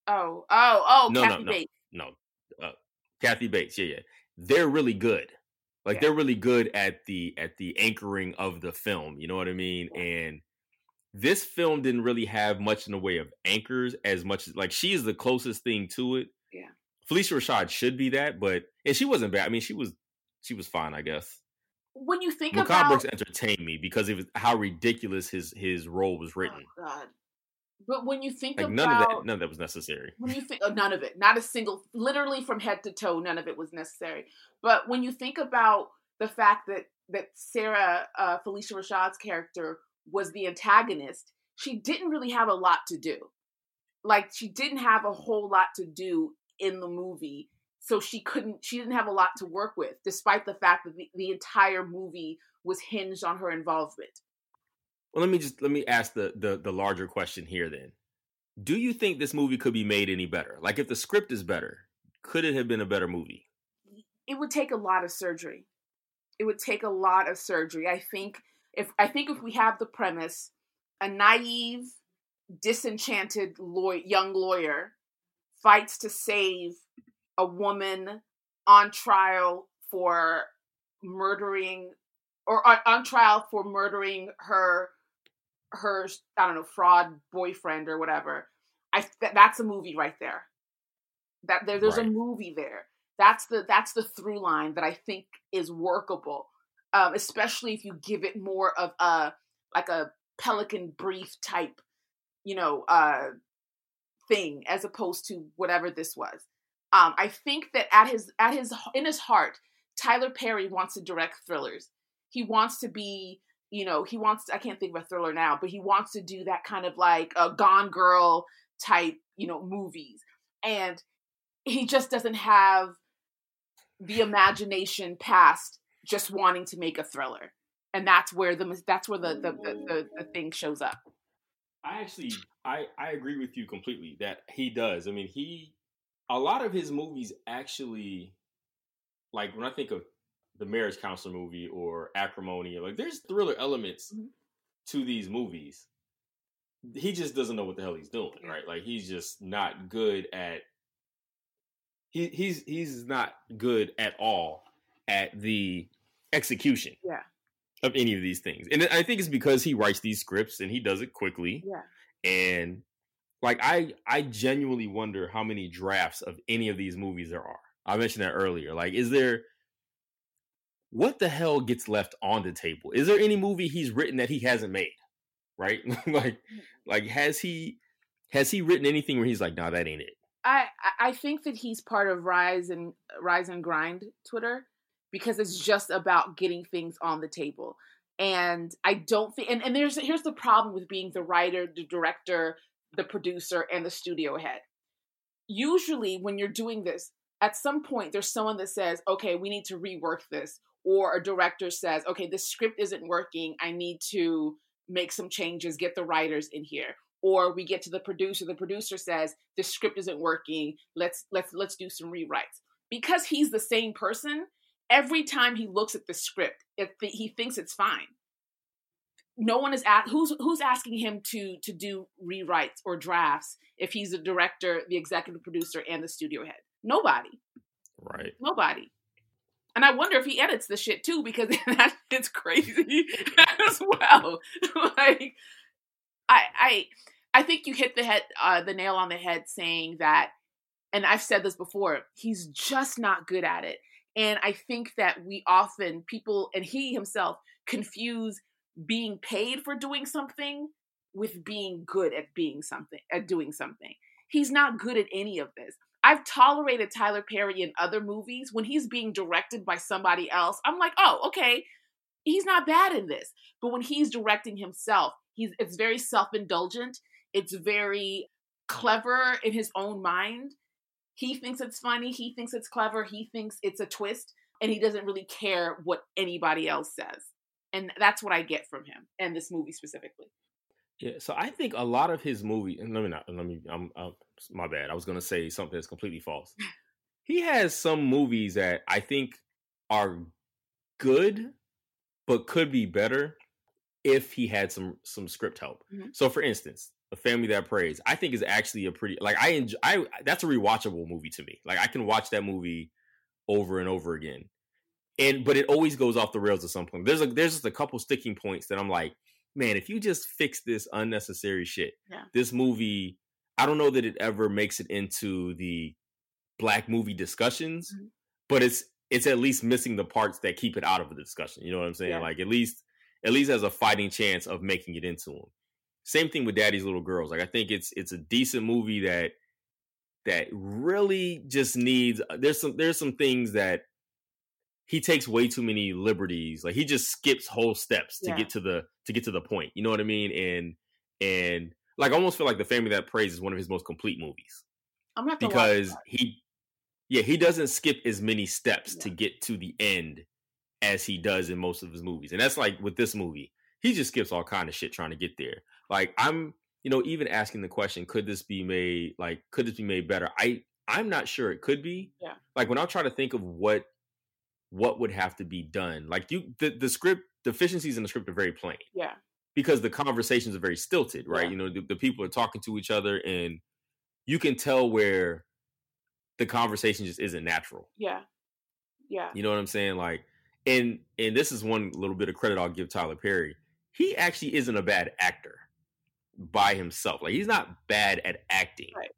Oh, oh, oh,
No, no,
Kathy
no.
Bates.
No, uh, Kathy Bates. Yeah, yeah. They're really good. Like
Yeah.
they're really good at the at the anchoring of the film. You know what I mean? And this film didn't really have much in the way of anchors as much as like she is the closest thing to it.
Yeah.
Phylicia Rashad should be that, but and she wasn't bad. I mean, she was she was fine, I guess.
When you think
Mehcad
about
Brooks entertained me because of how ridiculous his his role was
oh
written.
God, but when you think
Like
about
none of that, none of that was necessary.
when you think oh, none of it, not a single, literally from head to toe, none of it was necessary. But when you think about the fact that that Sarah uh, Phylicia Rashad's character was the antagonist, she didn't really have a lot to do. Like she didn't have a whole lot to do in the movie, so she couldn't. She didn't have a lot to work with, despite the fact that the, the entire movie was hinged on her involvement.
Well, let me just let me ask the the the larger question here. Then, do you think this movie could be made any better? Like, if the script is better, could it have been a better movie?
it would take a lot of surgery. It would take a lot of surgery. I think if I think if we have the premise a naive, disenchanted law- young lawyer fights to save a woman on trial for murdering or on, on trial for murdering her her I don't know fraud boyfriend or whatever. I th- that's a movie right there. That there, there's
Right.
a movie there. That's the that's the through line that I think is workable, um, especially if you give it more of a like a Pelican Brief type, you know, uh, thing as opposed to whatever this was. Um, I think that at his at his in his heart, Tyler Perry wants to direct thrillers. He wants to be, you know, he wants. I can't think of a thriller now, but he wants to do that kind of like a Gone Girl type, you know, movies. And he just doesn't have the imagination past just wanting to make a thriller. And that's where the that's where the the, the, the, the thing shows up.
I actually I I agree with you completely that he does. I mean, he a lot of his movies actually like when I think of the Marriage Counselor movie or Acrimony, like there's thriller elements
Mhm.
to these movies. He just doesn't know what the hell he's doing, right? Like he's just not good at he he's he's not good at all at the execution
Yeah.
of any of these things. And I think it's because he writes these scripts and he does it quickly
Yeah.
and like i i genuinely wonder how many drafts of any of these movies there are i mentioned that earlier like is there what the hell gets left on the table is there any movie he's written that he hasn't made right like hmm. like has he has he written anything where he's like nah that ain't it
I I- I think that he's part of Rise and Rise and Grind Twitter because it's just about getting things on the table. And I don't think and, and there's here's the problem with being the writer, the director, the producer, and the studio head. Usually when you're doing this, at some point there's someone that says, okay, we need to rework this. Or a director says, okay, this script isn't working. I need to make some changes, get the writers in here or we get to the producer the producer says the script isn't working let's let's let's do some rewrites because he's the same person every time he looks at the script it, he thinks it's fine. No one is at who's who's asking him to to do rewrites or drafts if he's the director the executive producer and the studio head? Nobody.
Right.
Nobody. And I wonder if he edits the shit too, because that it's crazy as well. like, I, I, I think you hit the head, uh, the nail on the head, saying that, and I've said this before. He's just not good at it, and I think that we often people, and he himself, confuse being paid for doing something with being good at being something at doing something. He's not good at any of this. I've tolerated Tyler Perry in other movies when he's being directed by somebody else. I'm like, oh, okay, he's not bad in this. But when he's directing himself, he's it's very self-indulgent. It's very clever in his own mind. He thinks it's funny. He thinks it's clever. He thinks it's a twist, and he doesn't really care what anybody else says. And that's what I get from him and this movie specifically.
Yeah, so I think a lot of his movie, and let me not, let me, I'm, I'm, my bad. I was gonna say something that's completely false. he has some movies that I think are good, but could be better if he had some some script help.
Mhm.
So, for instance, A Family That Prays, I think is actually a pretty like I enjoy. I that's a rewatchable movie to me. Like I can watch that movie over and over again, and but it always goes off the rails at some point. There's a there's just a couple sticking points that I'm like man, if you just fix this unnecessary shit,
Yeah.
this movie, I don't know that it ever makes it into the black movie discussions,
Mhm.
but it's it's at least missing the parts that keep it out of the discussion. You know what I'm saying?
Yeah.
Like at least at least has a fighting chance of making it into them. Same thing with Daddy's Little Girls. Like I think it's it's a decent movie that that really just needs uh, there's some there's some things that he takes way too many liberties. Like he just skips whole steps to
Yeah.
get to the to get to the point. You know what I mean? And and like I almost feel like The Family That Prays is one of his most complete movies
I'm gonna have to watch
because he yeah, he doesn't skip as many steps to get to the end as he does in most of his movies. And that's like with this movie. He just skips all kind of shit trying to get there. Like I'm, you know, even asking the question, could this be made like could this be made better? I I'm not sure it could be.
Yeah.
Like when I try to think of what what would have to be done. Like you the, the script deficiencies in the script are very plain.
Yeah.
because the conversations are very stilted, right?
Yeah.
You know, the, the people are talking to each other, and you can tell where the conversation just isn't natural.
Yeah. Yeah.
You know what I'm saying? Like, and and this is one little bit of credit I'll give Tyler Perry. He actually isn't a bad actor by himself. Like, he's not bad at acting.
Right.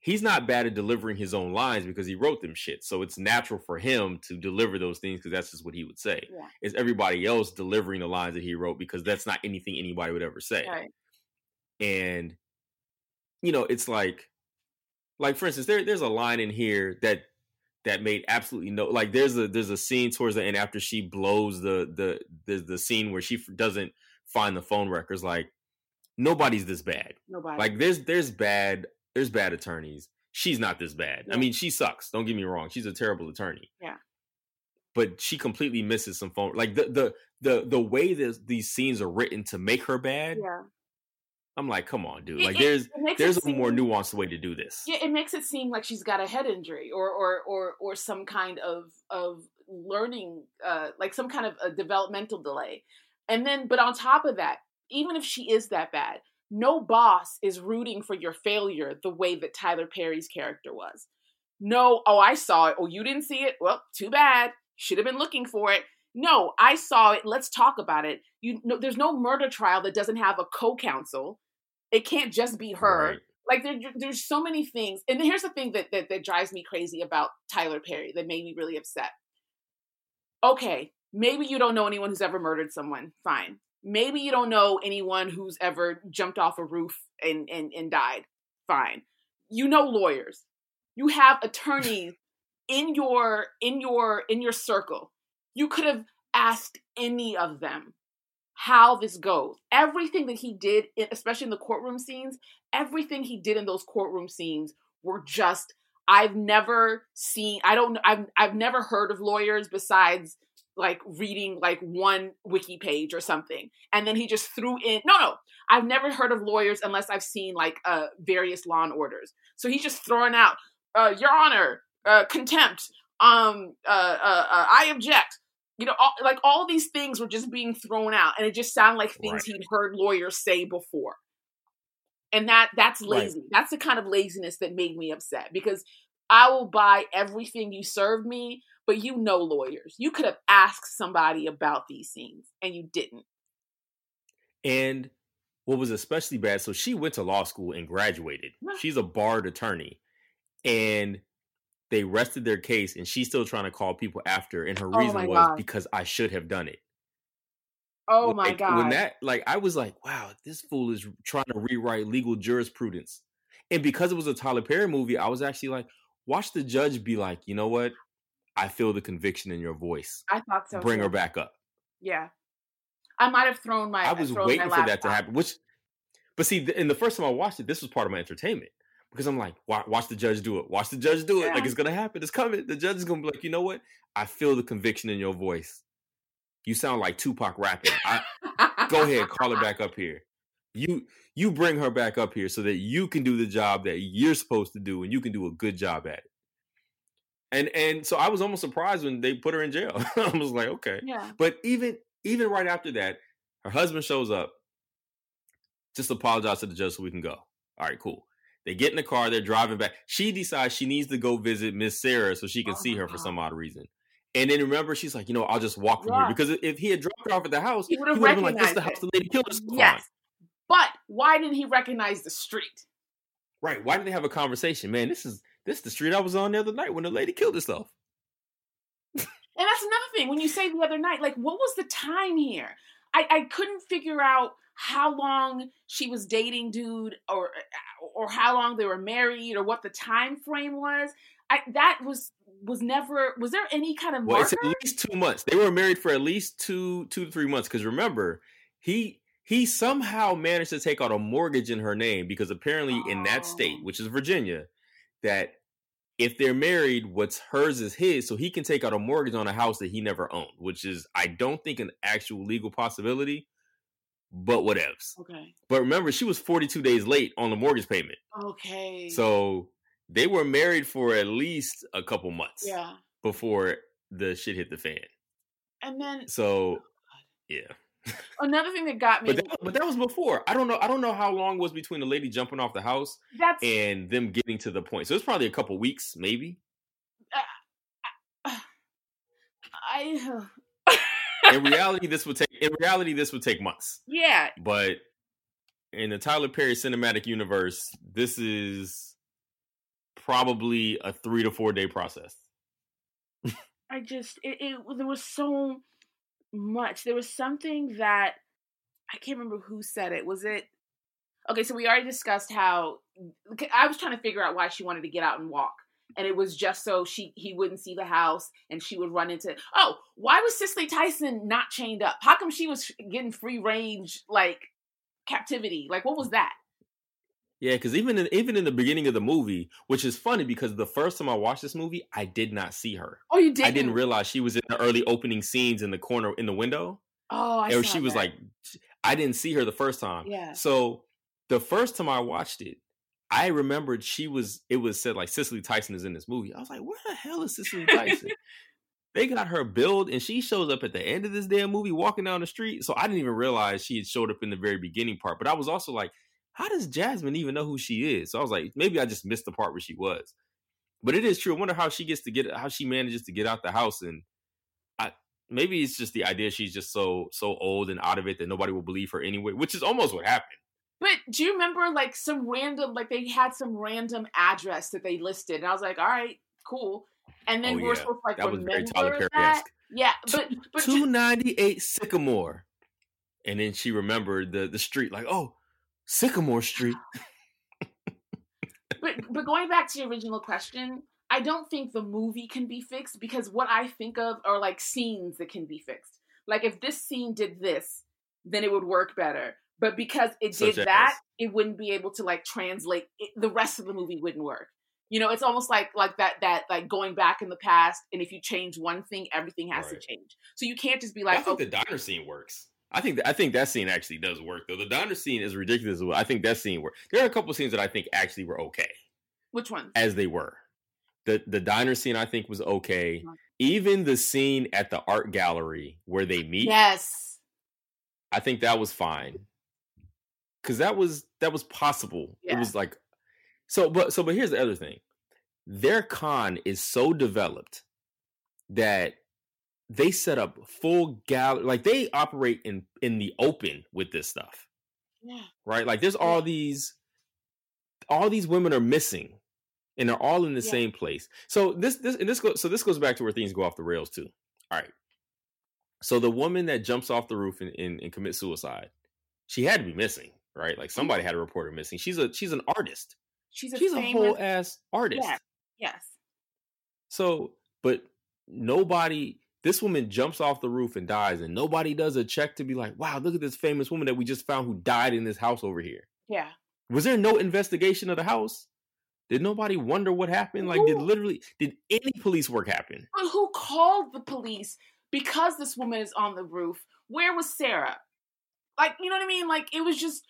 He's not bad at delivering his own lines because he wrote them shit. So it's natural for him to deliver those things because that's just what he would say.
Yeah.
It's everybody else delivering the lines that he wrote because that's not anything anybody would ever say.
Right.
And you know, it's like like for instance, there there's a line in here that that made absolutely no like there's a there's a scene towards the end after she blows the the the, the scene where she f- doesn't find the phone records like nobody's this bad
Nobody.
like there's there's bad there's bad attorneys she's not this bad i mean she sucks don't get me wrong she's a terrible attorney
Yeah.
but she completely misses some phone like the the the the way that these scenes are written to make her bad
yeah.
I'm like come on dude
It-
like there's there's a more nuanced way to do this
Yeah, it makes it seem like she's got a head injury or or or or some kind of of learning, uh, like some kind of a developmental delay. And then, but on top of that, even if she is that bad, no boss is rooting for your failure the way that Tyler Perry's character was. No, oh, I saw it. Oh, you didn't see it? Well, too bad. Should have been looking for it. No, I saw it. Let's talk about it. You know, there's no murder trial that doesn't have a co-counsel. It can't just be her.
Right.
like there, there's so many things and here's the thing that, that that drives me crazy about tyler perry that made me really upset. Okay maybe you don't know anyone who's ever murdered someone fine. Maybe you don't know anyone who's ever jumped off a roof and and, and died fine. You know lawyers. You have attorneys in your in your in your circle. You could have asked any of them how this goes everything that he did i- especially in the courtroom scenes everything he did in those courtroom scenes were just I've never seen I don't I've I've never heard of lawyers besides like reading like one wiki page or something. And then he just threw in no no, I've never heard of lawyers unless I've seen like uh various law and orders. So he's just throwing out uh your honor, uh contempt, um uh uh, uh I object. You know, all, like all these things were just being thrown out and it just sounded like things
Right.
he'd heard lawyers say before and that that's
Right.
lazy that's the kind of laziness that made me upset because i will buy everything you served me but you know lawyers you could have asked somebody about these scenes and you didn't
And what was especially bad, so she went to law school and graduated. She's a barred attorney. And they rested their case, and she's still trying to call people after. And her
Oh
reason was
God.
because I should have done it.
oh my god
When that, like, I was like, wow, this fool is trying to rewrite legal jurisprudence. And because it was a Tyler Perry movie, I was actually like, watch the judge be like, you know what? I feel the conviction in your voice.
i thought so
Bring
too.
her back up.
yeah i might have thrown my
I was waiting for that to happen. Which, but see, and the first time I watched it, this was part of my entertainment because I'm like, watch, the judge do it. Watch the judge do it. Like it's gonna happen. It's coming. The judge is gonna be like, you know what? I feel the conviction in your voice. You sound like Tupac rapping. I, go ahead, call her back up here. You you bring her back up here so that you can do the job that you're supposed to do and you can do a good job at it. And and so I was almost surprised when they put her in jail. I was like, okay.
yeah
But even even right after that, her husband shows up. Just apologize to the judge so we can go. All right, cool. They get in the car, they're driving back. She decides she needs to go visit Miss Sarah so she can
Oh
see her for
uh-huh.
some odd reason. And then remember, she's like, you know, I'll just walk from
Yeah.
here. Because if he had dropped her off at the house,
He
would been like, this is the house the lady killed herself on."
yes but why didn't he recognize the street
Right. Why did they have a conversation? Man, this is this is the street I was on the other night when the lady killed herself.
And that's another thing. When you say the other night, like, what was the time here? I, I couldn't figure out how long she was dating dude, or or how long they were married, or what the time frame was. I that was was never. Was there any kind of
Well, it's at least two months. They were married for at least two, two to three months. Because remember, he he somehow managed to take out a mortgage in her name because apparently in that state,
Oh.
which is Virginia, that if they're married, what's hers is his, so he can take out a mortgage on a house that he never owned, which is I don't think an actual legal possibility, but whatevs.
Okay.
But remember, she was 42 days late on the mortgage payment.
Okay.
So they were married for at least a couple months
yeah,
before the shit hit the fan.
and then
So oh, yeah,
Another thing that got me,
But that, but that was before. I don't know. I don't know how long was between the lady jumping off the house
that's
and them getting to the point. So it's probably a couple weeks, maybe.
Uh, I.
In reality, this would take. In reality, this would take months.
yeah,
But in the Tyler Perry cinematic universe, this is probably a three to four day process.
I just it, it there was so much. There was something that I can't remember who said it. Was it okay? So we already discussed how I was trying to figure out why she wanted to get out and walk, and it was just so she he wouldn't see the house and she would run into. Oh, why was Cicely Tyson not chained up? How come she was getting free range like captivity? Like what was that?
Yeah, because even in even in the beginning of the movie, which is funny because the first time I watched this movie, I did not see her.
Oh, you did.
I didn't realize she was in the early opening scenes in the corner in the window.
Oh, I
or
saw
she was like, I didn't see her the first time.
Yeah.
So the first time I watched it, I remembered she was. It was said like Cicely Tyson is in this movie. I was like, where the hell is Cicely Tyson? they got her build, and she shows up at the end of this damn movie walking down the street. So I didn't even realize she had showed up in the very beginning part. But I was also like, how does Jasmine even know who she is? So I was like, maybe I just missed the part where she was. But it is true. I wonder how she gets to get how she manages to get out the house and I maybe it's just the idea she's just so so old and out of it that nobody will believe her anyway, which is almost what happened.
But do you remember like some random like they had some random address that they listed and I was like, all right, cool. And then
Oh,
we were
yeah.
supposed to like
That was very
remember that. Yeah, but but ju-
298 Sycamore. And then she remembered the the street, like, oh, Sycamore Street.
but but going back to your original question, I don't think the movie can be fixed because what I think of are like scenes that can be fixed. Like if this scene did this, then it would work better. But because it
Such
did that,
as?
it wouldn't be able to like translate. It, the rest of the movie wouldn't work. You know, it's almost like like that that like going back in the past, and if you change one thing, everything has
Right.
to change. So you can't just be like.
I think
oh,
the diner scene works. I think that, I think that scene actually does work though. The diner scene is ridiculous. I think that scene worked. There are a couple scenes that I think actually were okay.
which one?
as they were. The the diner scene I think was okay. Even the scene at the art gallery where they meet,
Yes.
I think that was fine. Cause that was that was possible. It was like so but so but here's the other thing. Their con is so developed that they set up full gallery like they operate in in the open with this stuff.
Yeah.
right? Like there's all these all these women are missing and they're all in the
Yeah.
same place. So this this and this goes so this goes back to where things go off the rails too. All right. So the woman that jumps off the roof and, and, and commits suicide, she had to be missing, right? Like mm-hmm. somebody had to report her missing. She's a she's an artist.
She's a
She's a whole ass artist.
Yes. Yes.
So, but nobody, this woman jumps off the roof and dies, and nobody does a check to be like, wow, look at this famous woman that we just found who died in this house over here.
Yeah.
Was there no investigation of the house? Did nobody wonder what happened? Like, did literally, did any police work happen?
But who called the police because this woman is on the roof? Where was Sarah? Like, you know what I mean? Like, it was just,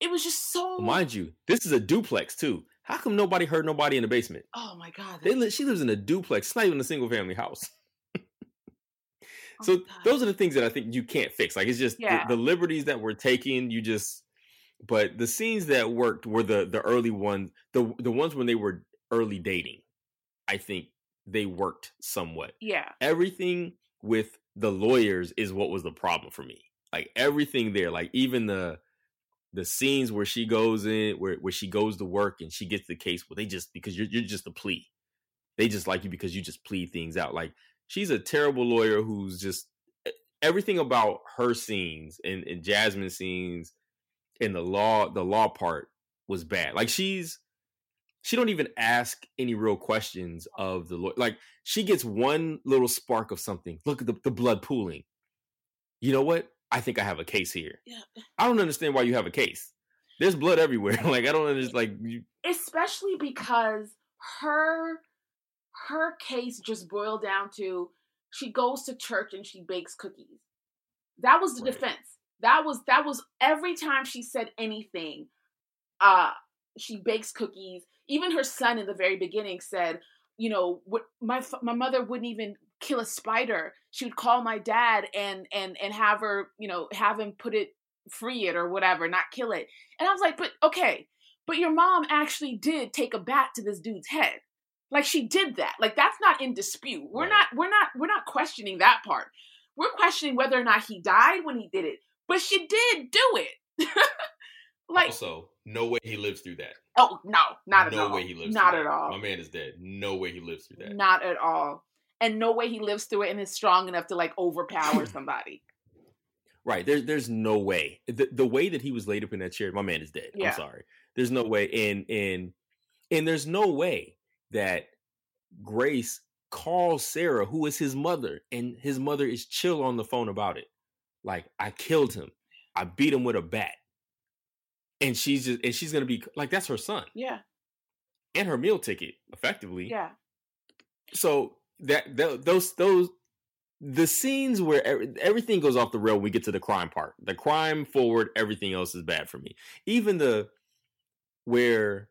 it was just so.
Well, mind you, this is a duplex too. How come nobody heard nobody in the basement?
oh my god.
They li- she lives in a duplex. It's not even a single family house.
oh
So
God.
those are the things that I think you can't fix. Like it's just the-
Yeah.
the, liberties that we're taking. You just, but the scenes that worked were the the early ones. The the ones when they were early dating. I think they worked somewhat.
Yeah.
Everything with the lawyers is what was the problem for me. Like everything there, like even the the scenes where she goes in, where where she goes to work and she gets the case. Well, they just because you're you're just a plea. They just like you because you just plead things out. Like she's a terrible lawyer who's just everything about her scenes and, and Jasmine scenes and the law the law part was bad. Like she's she don't even ask any real questions of the lawyer. Like she gets one little spark of something. Look at the, the blood pooling. You know what? I think I have a case here.
Yeah.
I don't understand why you have a case. There's blood everywhere. like I don't understand. Like you,
Especially because her, her case just boiled down to she goes to church and she bakes cookies. That was the
Right.
defense. That was that was every time she said anything. Uh she bakes cookies. Even her son in the very beginning said, you know, what my my mother wouldn't even kill a spider. She would call my dad and and and have her, you know, have him put it free it or whatever, not kill it. And I was like, but okay, but your mom actually did take a bat to this dude's head. Like she did that. Like that's not in dispute. We're
Right.
not we're not we're not questioning that part. We're questioning whether or not he died when he did it. But she did do it. like
also, no way he lives through that.
oh no, not
no
at all.
No way he lives.
Not
through
at
that.
all.
My man is dead. No way he lives through that.
Not at all. And no way he lives through it and is strong enough to like overpower somebody.
Right. There's there's no way. The the way that he was laid up in that chair, my man is dead.
Yeah.
I'm sorry. There's no way. And and and there's no way that Grace calls Sarah, who is his mother, and his mother is chill on the phone about it. Like, I killed him. I beat him with a bat. And she's just and she's gonna be like, that's her son.
Yeah,
And her meal ticket, effectively.
yeah.
so that, that those those the scenes where every, everything goes off the rail when we get to the crime part the crime forward everything else is bad for me even the where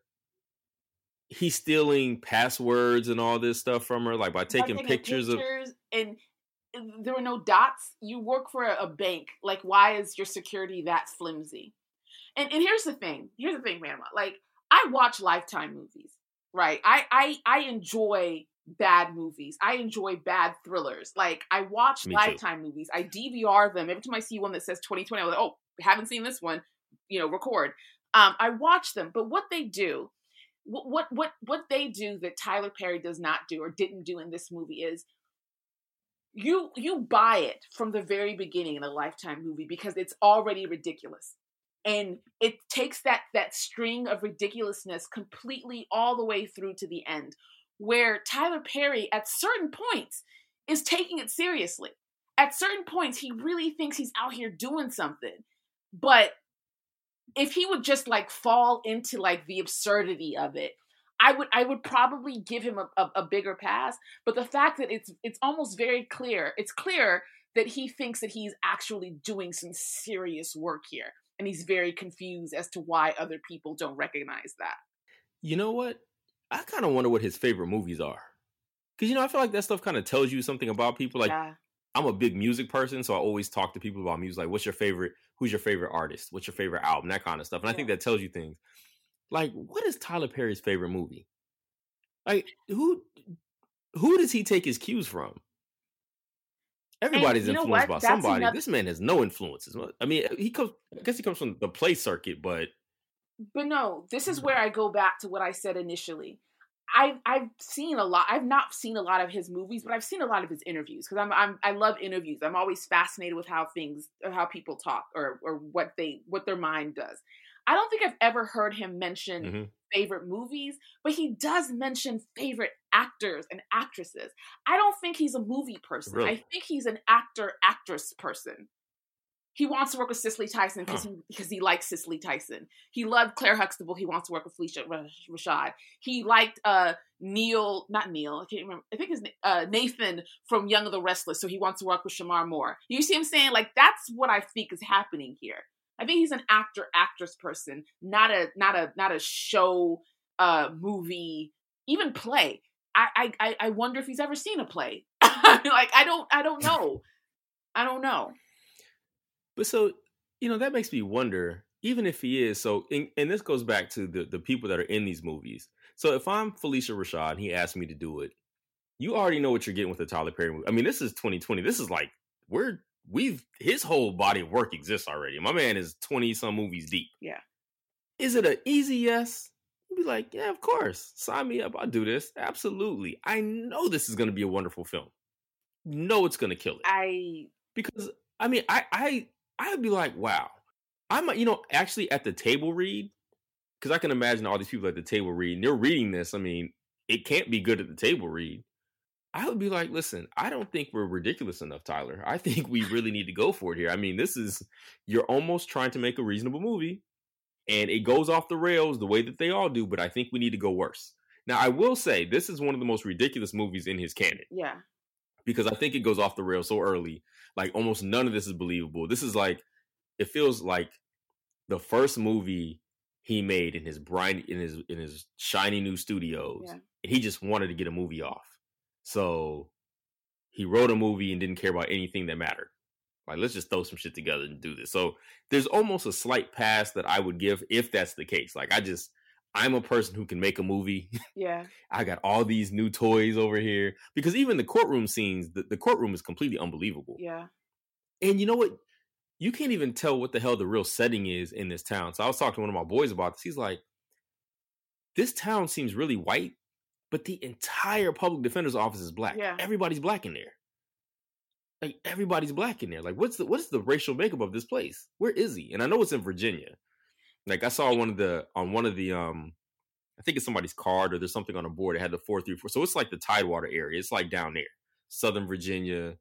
he's stealing passwords and all this stuff from her like by
By
taking, pictures, of
pictures and and there were no dots. You work for a, a bank. Like, why is your security that flimsy? And and here's the thing. Here's the thing, man. Like, I watch Lifetime movies, right? I I I enjoy bad movies. I enjoy bad thrillers. Like, I watch
Me too.
Lifetime movies. I DVR them every time I see one that says 2020. I'm like, oh, haven't seen this one. You know, record. Um, I watch them, but what they do, what what what what they do that Tyler Perry does not do or didn't do in this movie is you you buy it from the very beginning in a lifetime movie because it's already ridiculous and it takes that that string of ridiculousness completely all the way through to the end where Tyler Perry at certain points is taking it seriously. At certain points he really thinks he's out here doing something. But if he would just like fall into like the absurdity of it i would i would probably give him a, a, a bigger pass. But the fact that it's it's almost very clear it's clear that he thinks that he's actually doing some serious work here. And he's very confused as to why other people don't recognize that.
You know what i kind of wonder what his favorite movies are because you know i feel like that stuff kind of tells you something about people like
yeah
I'm a big music person, so I always talk to people about music. Like, what's your favorite? Who's your favorite artist? What's your favorite album? That kind of stuff. And I think that tells you things. Like, what is Tyler Perry's favorite movie? Like, who who does he take his cues from? Everybody's influenced by
That's
somebody.
another-
This man has no influences. I mean, he comes. I guess he comes from the play circuit, but
But no, this is
Mhm.
where I go back to what I said initially. I've I've seen a lot. I've not seen a lot of his movies, but I've seen a lot of his interviews because I'm I'm I love interviews. I'm always fascinated with how things or how people talk or or what they what their mind does. I don't think I've ever heard him mention
Mhm.
favorite movies, but he does mention favorite actors and actresses. I don't think he's a movie person. I think he's an actor actress person. He wants to work with Cicely Tyson because he because he likes Cicely Tyson. He loved Claire Huxtable. He wants to work with Phylicia Rashad. He liked uh Neil, not Neil. I can't remember. I think na- uh, Nathan from Young and the Restless. So he wants to work with Shemar Moore. You see what I'm saying? Like that's what I think is happening here. I think he's an actor actress person, not a not a not a show, uh, movie, even play. I I- I wonder if he's ever seen a play. like I don't I don't know. I don't know.
But so, you know, that makes me wonder, even if he is, so and, and this goes back to the the people that are in these movies. So if I'm Phylicia Rashad and he asked me to do it, you already know what you're getting with the Tyler Perry movie. I mean, this is 2020. This is like we're we've his whole body of work exists already. My man is 20 some movies deep.
Yeah.
Is it an easy yes? You'd be like, yeah, of course. Sign me up. I'll do this. Absolutely. I know this is gonna be a wonderful film. know it's gonna kill it
I
because I mean, I I I'd be like, wow, I might, you know, actually at the table read because I can imagine all these people at the table reading. They're reading this. I mean, it can't be good at the table read. I would be like, listen, I don't think we're ridiculous enough, Tyler. I think we really need to go for it here. I mean, this is you're almost trying to make a reasonable movie, and it goes off the rails the way that they all do. But I think we need to go worse. Now, I will say this is one of the most ridiculous movies in his canon
yeah.
Because I think it goes off the rails so early. Like almost none of this is believable. This is like it feels like the first movie he made in his bright in his in his shiny new studios.
Yeah.
And he just wanted to get a movie off. So he wrote a movie and didn't care about anything that mattered. Like, let's just throw some shit together and do this. So there's almost a slight pass that I would give if that's the case. Like, I just, I'm a person who can make a movie.
Yeah.
I got all these new toys over here because even the courtroom scenes, the, the courtroom is completely unbelievable.
Yeah.
And you know what? You can't even tell what the hell the real setting is in this town. So I was talking to one of my boys about this. He's like, this town seems really white, but the entire public defender's office is black.
Yeah.
Everybody's black in there. Like everybody's black in there. Like what's the what's the racial makeup of this place? Where is he? And I know it's in Virginia. Like I saw one of the on one of the um I think it's somebody's card or there's something on a board. It had the four three four. So it's like the Tidewater area. It's like down there. Southern Virginia.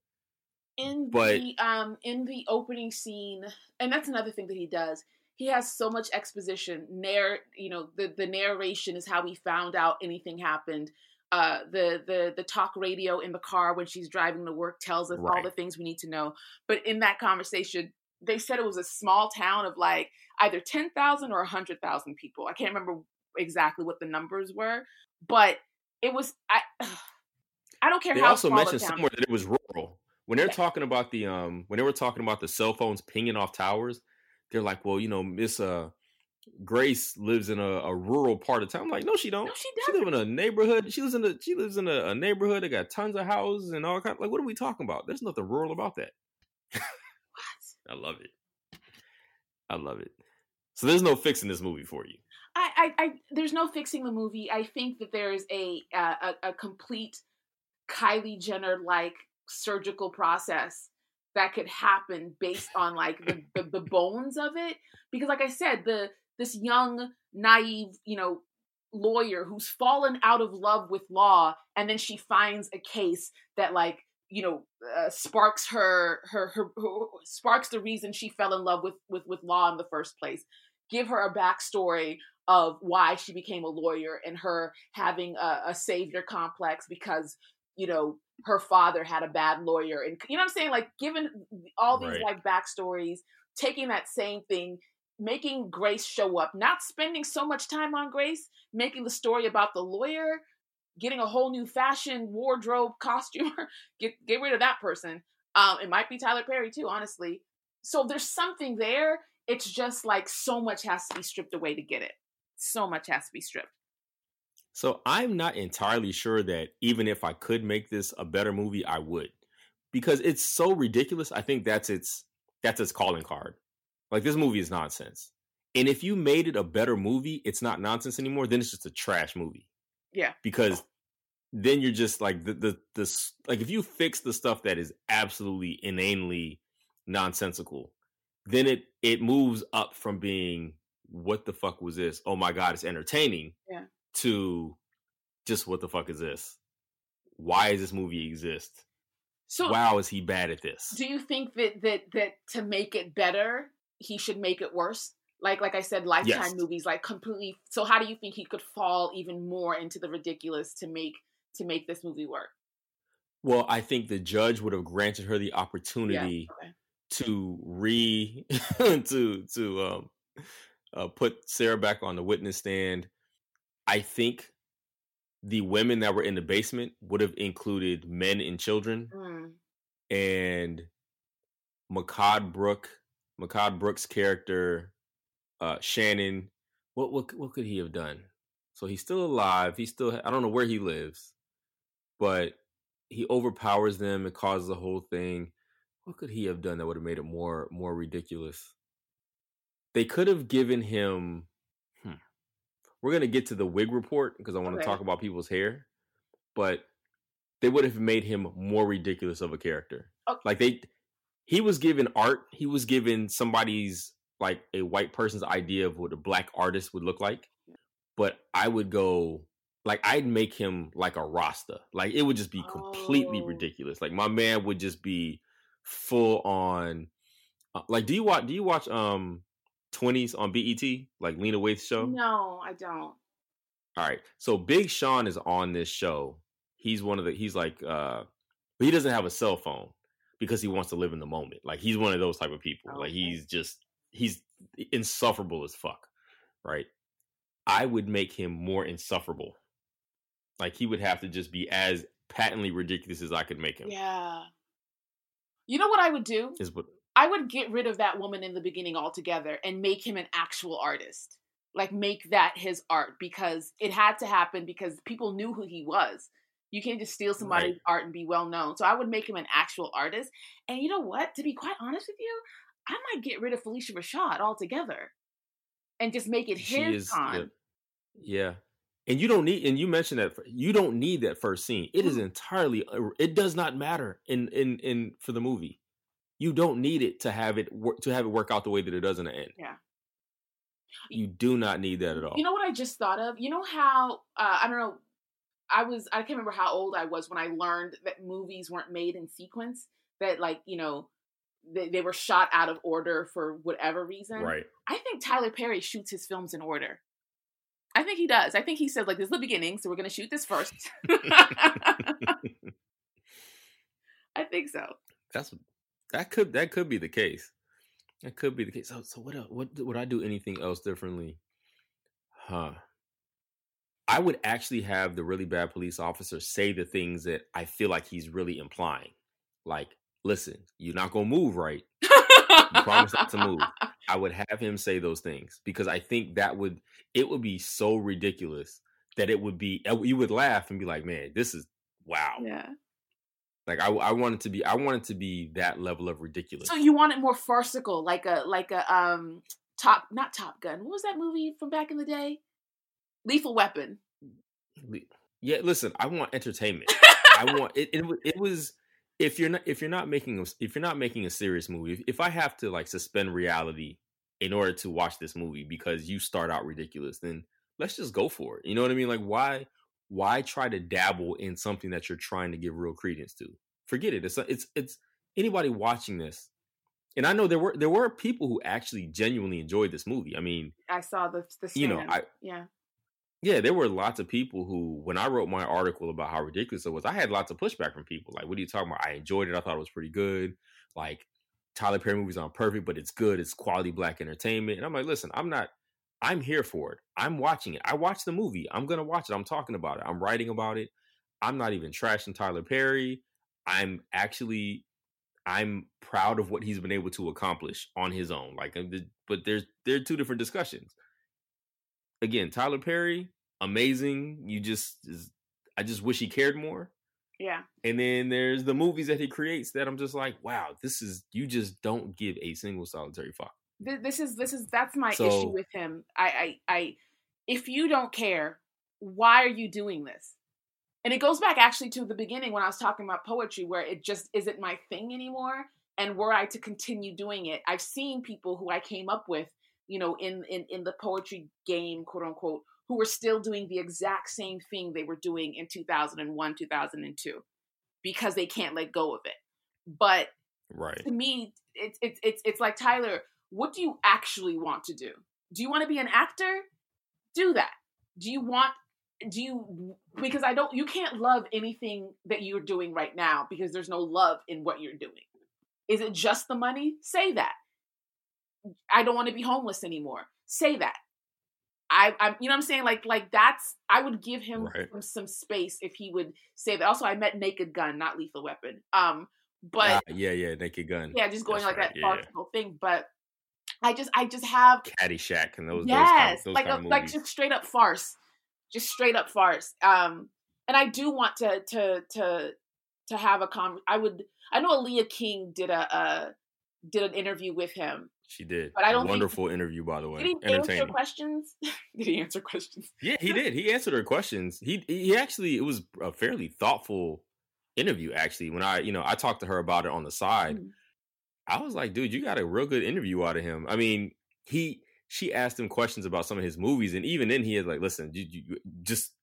in
But-
the um in the opening scene and that's another thing that he does he has so much exposition narr you know the the narration is how he found out anything happened uh the the the talk radio in the car when she's driving to work tells us all the things we need to know but in that conversation they said it was a small town of like either 10,000 or 100,000 people i can't remember exactly what the numbers were but it was i I don't care
They
how
also mentioned somewhere that it was rural. When they're
Yeah.
talking about the um when they were talking about the cell phones pinging off towers, they're like, well, you know, Miss uh Grace lives in a, a rural part of town. I'm like, no, she don't.
No, she
She live in a neighborhood. She lives in a she lives in a, a neighborhood that got tons of houses and all kind. Like, what are we talking about? There's nothing rural about that. I love it. I love it. So there's no fixing this movie for you.
I, I, I, there's no fixing the movie. I think that there is a uh, a, a complete Kylie Jenner like surgical process that could happen based on like the, the the bones of it. Because, like I said, the this young naive, you know, lawyer who's fallen out of love with law, and then she finds a case that like you know uh, sparks her, her her her sparks the reason she fell in love with with with law in the first place. Give her a backstory of why she became a lawyer and her having a, a savior complex because you know her father had a bad lawyer and you know what i'm saying like given all these
Right.
like backstories taking that same thing making grace show up not spending so much time on grace making the story about the lawyer getting a whole new fashion wardrobe costume get get rid of that person um it might be tyler perry too honestly so there's something there it's just like so much has to be stripped away to get it so much has to be stripped
So I'm not entirely sure that even if I could make this a better movie, I would. Because it's so ridiculous. I think that's its that's its calling card. Like this movie is nonsense. And if you made it a better movie, it's not nonsense anymore, then it's just a trash movie.
Yeah.
Because then you're just like the the this like if you fix the stuff that is absolutely inanely nonsensical, then it it moves up from being what the fuck was this? Oh my god, it's entertaining.
Yeah.
To just what the fuck is this? Why does this movie exist?
so
wow, is he bad at this?
do you think that that that to make it better he should make it worse like like i said lifetime
Yes.
movies like completely so how do you think he could fall even more into the ridiculous to make to make this movie work
Well, I think the judge would have granted her the
yeah
opportunity
okay.
to re to to um uh, put Sarah back on the witness stand. I think the women that were in the basement would have included men and children,
Mm,
and Mehcad Brook, Mehcad Brook's character, uh, Shannon. What what what could he have done? So he's still alive. He still I don't know where he lives, but he overpowers them and causes the whole thing. What could he have done that would have made it more more ridiculous? They could have given him. Hmm, we're gonna get to the wig report because I want to
Okay.
talk about people's hair, but they would have made him more ridiculous of a character.
Oh.
Like they, he was given art. He was given somebody's like a white person's idea of what a black artist would look like. But I would go like I'd make him like a Rasta. Like it would just be completely
Oh.
ridiculous. Like my man would just be full on. Uh, like, do you watch? Do you watch um twenties on BET? Like Lena Waithe's show.
no i don't
All right. So Big Sean is on this show. He's one of the he's like uh but he doesn't have a cell phone because he wants to live in the moment. Like he's one of those type of people. Like he's just he's insufferable as fuck. Right? I would make him more insufferable. Like he would have to just be as patently ridiculous as I could make him.
Yeah. You know what I would do?
Is what
I would get rid of that woman in the beginning altogether and make him an actual artist. Like make that his art because it had to happen because people knew who he was. You can't just steal somebody's
Right.
art and be well known. So I would make him an actual artist. And you know what? To be quite honest with you, I might get rid of Phylicia Rashad altogether and just make it his
is.
con.
Yeah. yeah. And you don't need, and you mentioned that you don't need that first scene. It is entirely, uh, it does not matter in in in for the movie. You don't need it to have it work to have it work out the way that it does in the end.
Yeah.
You do not need that at all.
You know what I just thought of? You know how uh, I don't know. I was I can't remember how old I was when I learned that movies weren't made in sequence. That like you know they, they were shot out of order for whatever reason.
right.
I think Tyler Perry shoots his films in order. I think he does. I think he says like this is the beginning, so we're gonna shoot this first. I think so.
That's that could that could be the case. That could be the case. So so what else, what would I do anything else differently? Huh. I would actually have the really bad police officer say the things that I feel like he's really implying. Like, listen, you're not gonna move right. You promise not to move. I would have him say those things because I think that would it would be so ridiculous that it would be you would laugh and be like, man, this is wow.
Yeah.
Like I I want it to be I want it to be that level of ridiculous.
So you want it more farcical, like a like a um top not Top Gun. What was that movie from back in the day? Lethal Weapon.
Yeah, listen, I want entertainment. I want it, it. It was if you're not if you're not making a, if you're not making a serious movie. If, if I have to like suspend reality in order to watch this movie because you start out ridiculous, then let's just go for it. You know what I mean? Like why why try to dabble in something that you're trying to give real credence to? Forget it. It's it's it's anybody watching this. And I know there were there were people who actually genuinely enjoyed this movie. I mean,
I saw the the
You know. I-
yeah.
Yeah, there were lots of people who, when I wrote my article about how ridiculous it was, I had lots of pushback from people. Like, what are you talking about? I enjoyed it. I thought it was pretty good. Like, Tyler Perry movies aren't perfect, but it's good. It's quality black entertainment. And I'm like, listen, I'm not, I'm here for it. I'm watching it. I watched the movie. I'm going to watch it. I'm talking about it. I'm writing about it. I'm not even trashing Tyler Perry. I'm actually, I'm proud of what he's been able to accomplish on his own. Like, but there's, there are two different discussions again, Tyler Perry, amazing. You just, is, I just wish he cared more.
Yeah.
And then there's the movies that he creates that I'm just like, wow, this is you just don't give a single solitary fuck.
This is this is that's my
So-
issue with him. I, I I if you don't care, why are you doing this? And it goes back actually to the beginning when I was talking about poetry, where it just isn't my thing anymore. And were I to continue doing it, I've seen people who I came up with, you know, in in in the poetry game, quote unquote, who were still doing the exact same thing they were doing in 2001, 2002, because they can't let go of it. But
Right.
to me, it's it's it's it's like Tyler. What do you actually want to do? Do you want to be an actor? Do that. Do you want? Do you? Because I don't. You can't love anything that you're doing right now because there's no love in what you're doing. Is it just the money? Say that. I don't want to be homeless anymore. Say that. I, I'm, you know what I'm saying? Like, like that's, I would give him
Right.
some, some space if he would say that. Also, I met Naked Gun, not Lethal Weapon. Um, but
Ah, yeah, yeah, Naked Gun.
yeah, just going
That's
like
right,
that
yeah, yeah.
thing. But I just, I just have
Caddyshack and those.
yes,
those kind those
like
kind
a, like just straight up farce, just straight up farce. Um, and I do want to to to to have a con. I would. I know Aaliyah King did a uh did an interview with him.
She did.
but I don't think-
Wonderful interview, by the way.
Did he answer questions? did he answer questions?
Yeah, he did. He answered her questions. He he actually it was a fairly thoughtful interview. Actually, when I you know I talked to her about it on the side,
Mhm.
I was like, dude, you got a real good interview out of him. I mean, he she asked him questions about some of his movies, and even then he had like, listen, you you- just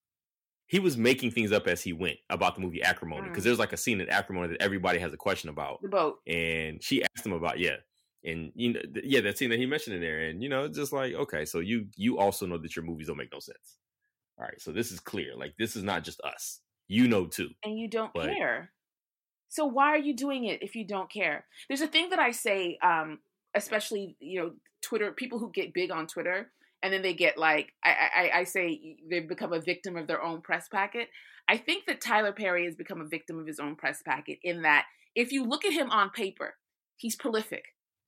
he was making things up as he went about the movie Acrimony because
Mm.
there's like a scene in Acrimony that everybody has a question about,
The boat.
and she asked him about yeah. And you know, th- yeah, that scene that he mentioned in there, and you know, just like okay, so you you also know that your movies don't make no sense. All right, so this is clear. Like this is not just us. You know too.
and you don't
But-
care. So why are you doing it if you don't care? There's a thing that I say, um, especially you know, Twitter people who get big on Twitter, and then they get like I, I I say they become a victim of their own press packet. I think that Tyler Perry has become a victim of his own press packet in that if you look at him on paper, he's prolific.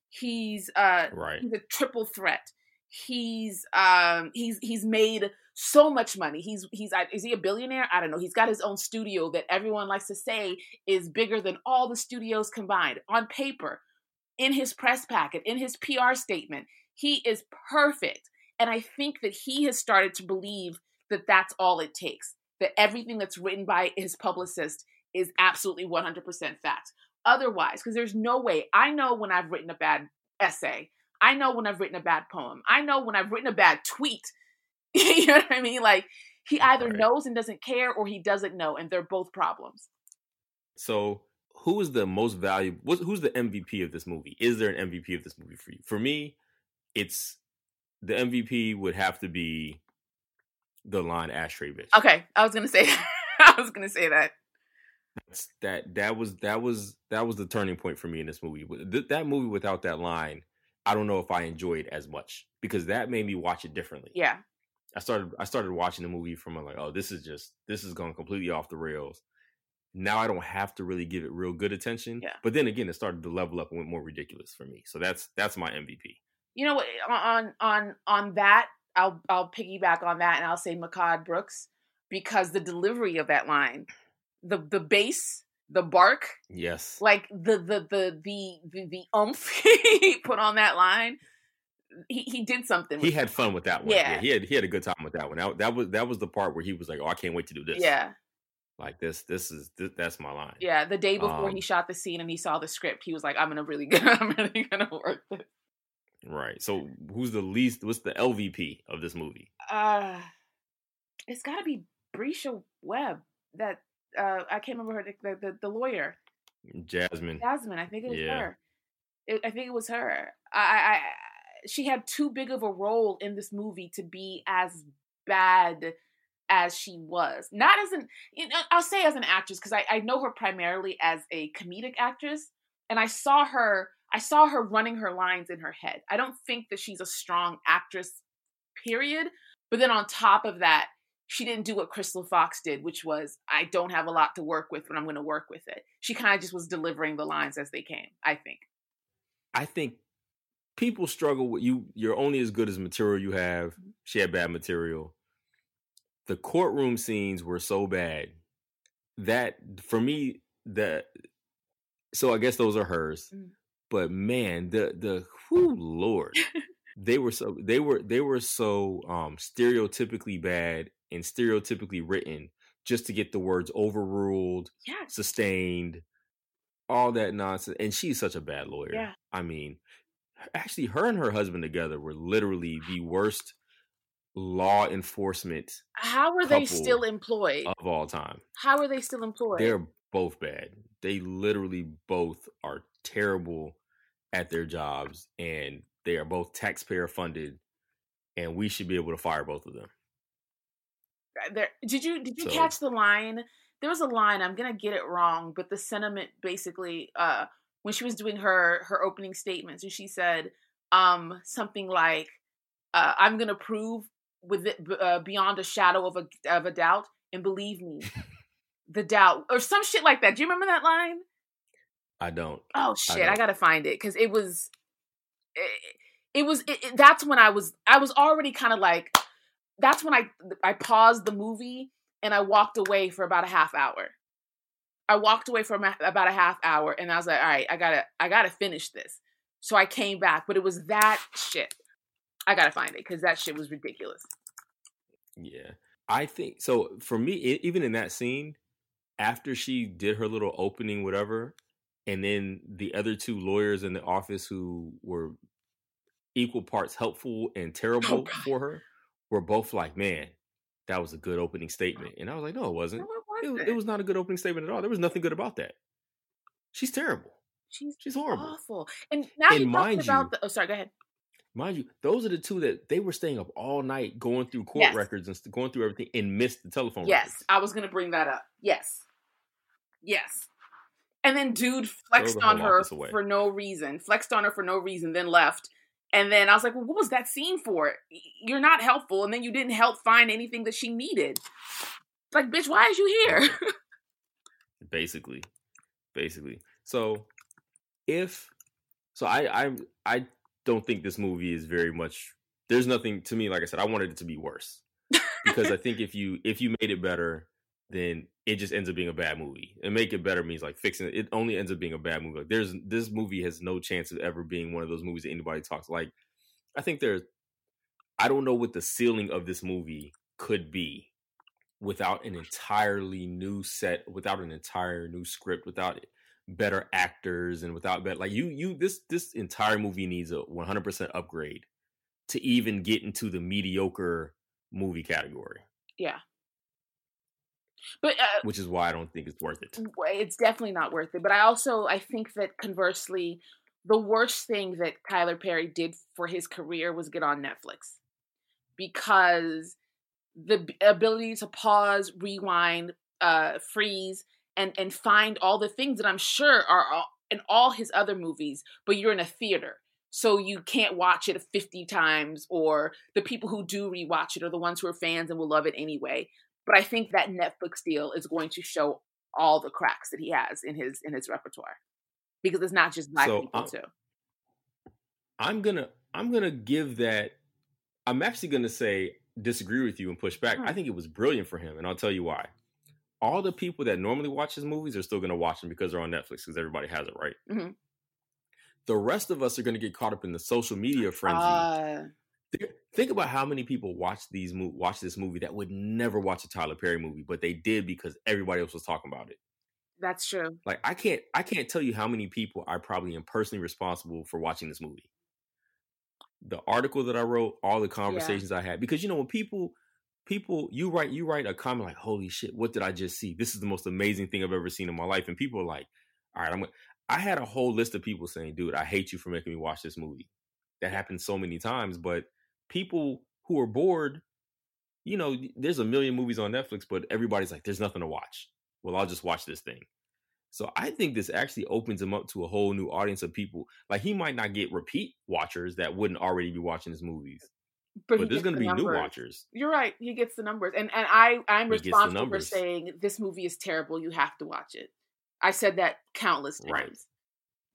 He's uh
Right.
he's a triple threat. He's um he's he's made so much money. He's he's is he a billionaire? I don't know. He's got his own studio that everyone likes to say is bigger than all the studios combined on paper. In his press packet, in his PR statement, he is perfect. And I think that he has started to believe that that's all it takes. That everything that's written by his publicist is absolutely 100% fact. Otherwise, because there's no way. I know when I've written a bad essay. I know when I've written a bad poem. I know when I've written a bad tweet. you know what I mean? Like he either
Right.
knows and doesn't care or he doesn't know and they're both problems.
So, who is the most valuable? Who's the MVP of this movie? Is there an MVP of this movie for you? For me, it's the MVP would have to be the line "ashtray bitch."
Okay, I was going to say I was going to say that.
That's- that that was that was that was the turning point for me in this movie. Th- That movie without that line, I don't know if I enjoyed as much because that made me watch it differently.
Yeah.
I started I started watching the movie from like, oh, this is just this is going completely off the rails. Now I don't have to really give it real good attention.
Yeah.
But then again, it started to level up and went more ridiculous for me. So that's that's my MVP.
You know what on on on that I'll I'll piggyback on that and I'll say Mehcad Brooks because the delivery of that line, the the bass, the bark,
Yes.
like the the the the the, the umph he put on that line, he he did something.
He had fun with that one.
Yeah.
he had he had a good time with that one. That, that was that was the part where he was like, "Oh, I can't wait to do this."
Yeah,
like this. This is this, that's my line.
yeah. The day before he
Um,
shot the scene and he saw the script, he was like, "I'm gonna really gonna I'm really gonna work this."
Right. So who's the least? What's the LVP of this movie?
Uh, it's got to be Bresha Webb. That uh, I can't remember her the the, the lawyer.
Jasmine.
Jasmine, I think it was
Yeah.
her. It, I think it was her. I, I, I, she had too big of a role in this movie to be as bad as she was. Not as an, you know, I'll say as an actress because I, I know her primarily as a comedic actress, and I saw her, I saw her running her lines in her head. I don't think that she's a strong actress, period. But then on top of that, she didn't do what Crystal Fox did, which was I don't have a lot to work with, but I'm going to work with it. She kind of just was delivering the lines as they came. I think.
I think people struggle with you. You're only as good as material you have. She had bad material. The courtroom scenes were so bad that for me, that so I guess those are hers.
Mm.
But man, the the whoo lord, they were so they were they were so um stereotypically bad and stereotypically written just to get the words overruled, sustained, all that nonsense. And she's such a bad lawyer.
Yeah.
I mean, actually, her and her husband together were literally the worst law enforcement
How were they still employed?
of all time.
How are they still employed?
They're both bad. They literally both are terrible at their jobs, and they are both taxpayer funded. And we should be able to fire both of them.
There- did you did you
So-
catch the line? There was a line. I'm gonna get it wrong, but the sentiment basically, uh, when she was doing her her opening statements, and she said, um, something like, uh, "I'm gonna prove with it uh, beyond a shadow of a of a doubt, and believe me, the doubt or some shit like that." Do you remember that line?
I don't.
Oh shit, I,
don't.
gotta find it because it was, it, it was. It, it- that's when I was. I was already kind of like. That's when I I paused the movie and I walked away for about a half hour. I walked away for about a half hour and I was like, all right, I gotta I gotta finish this. So I came back, but it was that shit. I gotta find it because that shit was ridiculous.
Yeah. I think so. For me, e- even in that scene, after she did her little opening, whatever, and then the other two lawyers in the office who were equal parts helpful and oh, terrible
God.
for her were both like, man, that was a good opening statement. And I was like, no, it wasn't.
What
It,
was it?
it was not a good opening statement at all. There was nothing good about that. She's terrible.
She's
She's horrible.
awful. And now
And
you
mind
talked about
you-
the. Oh, sorry. Go ahead.
Mind you, those are the two that they were staying up all night going through court
Yes.
records and going through everything and missed the telephone
Yes,
records.
I was gonna bring that up. Yes, yes. And then dude flexed on her for no reason, flexed on her for no reason, then left. And then I was like, well, what was that scene for? You're not helpful. And then you didn't help find anything that she needed. Like, bitch, why is you here?
basically basically so if so i i i don't think this movie is very much there's nothing to me like i said i wanted it to be worse because i think if you if you made it better then it just ends up being a bad movie and make it better means like fixing it it only ends up being a bad movie like there's this movie has no chance of ever being one of those movies that anybody talks like i think there's i don't know what the ceiling of this movie could be without an entirely new set, without an entire new script, without better actors, and without better like you you this this entire movie needs a 100% upgrade to even get into the mediocre movie category.
Yeah. But uh,
which is why I don't think it's worth it.
It's definitely not worth it. But I also I think that conversely, the worst thing that Tyler Perry did for his career was get on Netflix because the ability to pause, rewind, uh, freeze, and and find all the things that I'm sure are in all his other movies, but you're in a theater. So you can't watch it 50 times, or the people who do rewatch it are the ones who are fans and will love it anyway. But I think that Netflix deal is going to show all the cracks that he has in his in his repertoire, because it's not just black so, people I'm, too.
I'm gonna I'm gonna give that. I'm actually gonna say disagree with you and push back. I think it was brilliant for him, and I'll tell you why. All the people that normally watch his movies are still going to watch them because they're on Netflix because everybody has it, right? Mm-hmm. The rest of us are going to get caught up in the social media frenzy. Uh... Think about how many people watch these watch this movie that would never watch a Tyler Perry movie, but they did because everybody else was talking about it.
That's true.
Like I can't I can't tell you how many people I probably am personally responsible for watching this movie the article that I wrote, all the conversations yeah. I had, because you know when people people you write you write a comment like holy shit what did i just see this is the most amazing thing i've ever seen in my life and people are like all right i'm i had a whole list of people saying dude i hate you for making me watch this movie that happened so many times but people who are bored you know there's a million movies on netflix but everybody's like there's nothing to watch well i'll just watch this thing so I think this actually opens him up to a whole new audience of people. Like he might not get repeat watchers that wouldn't already be watching his movies. But, but there's going to the be numbers. new watchers.
You're right. He gets the numbers, and and I I'm he responsible for saying this movie is terrible. You have to watch it. I said that countless times. Right.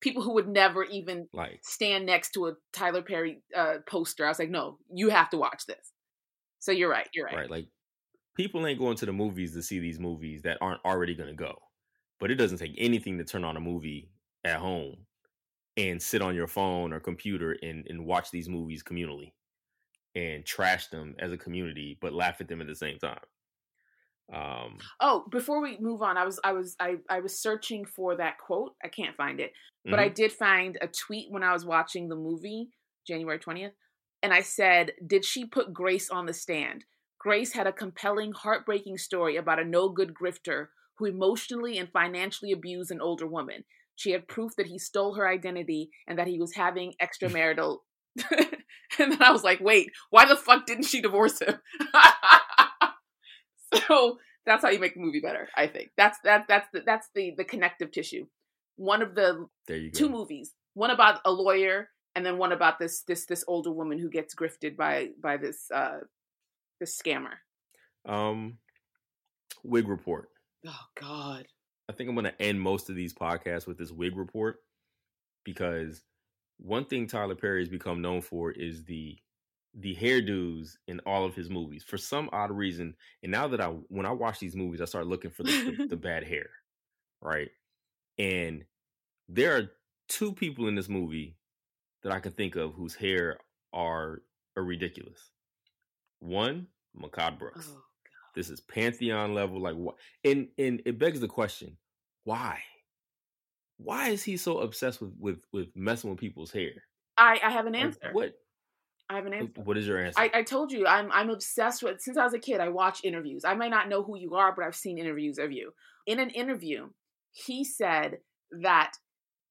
People who would never even like stand next to a Tyler Perry uh, poster. I was like, no, you have to watch this. So you're right. You're right.
Right. Like people ain't going to the movies to see these movies that aren't already going to go but it doesn't take anything to turn on a movie at home and sit on your phone or computer and, and watch these movies communally and trash them as a community but laugh at them at the same time
um oh before we move on i was i was i, I was searching for that quote i can't find it but mm-hmm. i did find a tweet when i was watching the movie january 20th and i said did she put grace on the stand grace had a compelling heartbreaking story about a no good grifter who emotionally and financially abused an older woman. She had proof that he stole her identity and that he was having extramarital. and then I was like, wait, why the fuck didn't she divorce him? so that's how you make a movie better. I think that's that that's the that's the the connective tissue. One of the two movies, one about a lawyer, and then one about this this this older woman who gets grifted by by this uh this scammer.
Um, wig report.
Oh God.
I think I'm going to end most of these podcasts with this wig report because one thing Tyler Perry has become known for is the the hairdos in all of his movies for some odd reason. And now that I when I watch these movies, I start looking for the, the, the bad hair, right? And there are two people in this movie that I can think of whose hair are are ridiculous. One, Mehcad Brooks. Oh. This is pantheon level. Like what? And and it begs the question, why? Why is he so obsessed with with with messing with people's hair?
I I have an answer.
Like, what?
I have an answer.
What is your answer?
I, I told you I'm I'm obsessed with since I was a kid. I watch interviews. I might not know who you are, but I've seen interviews of you. In an interview, he said that,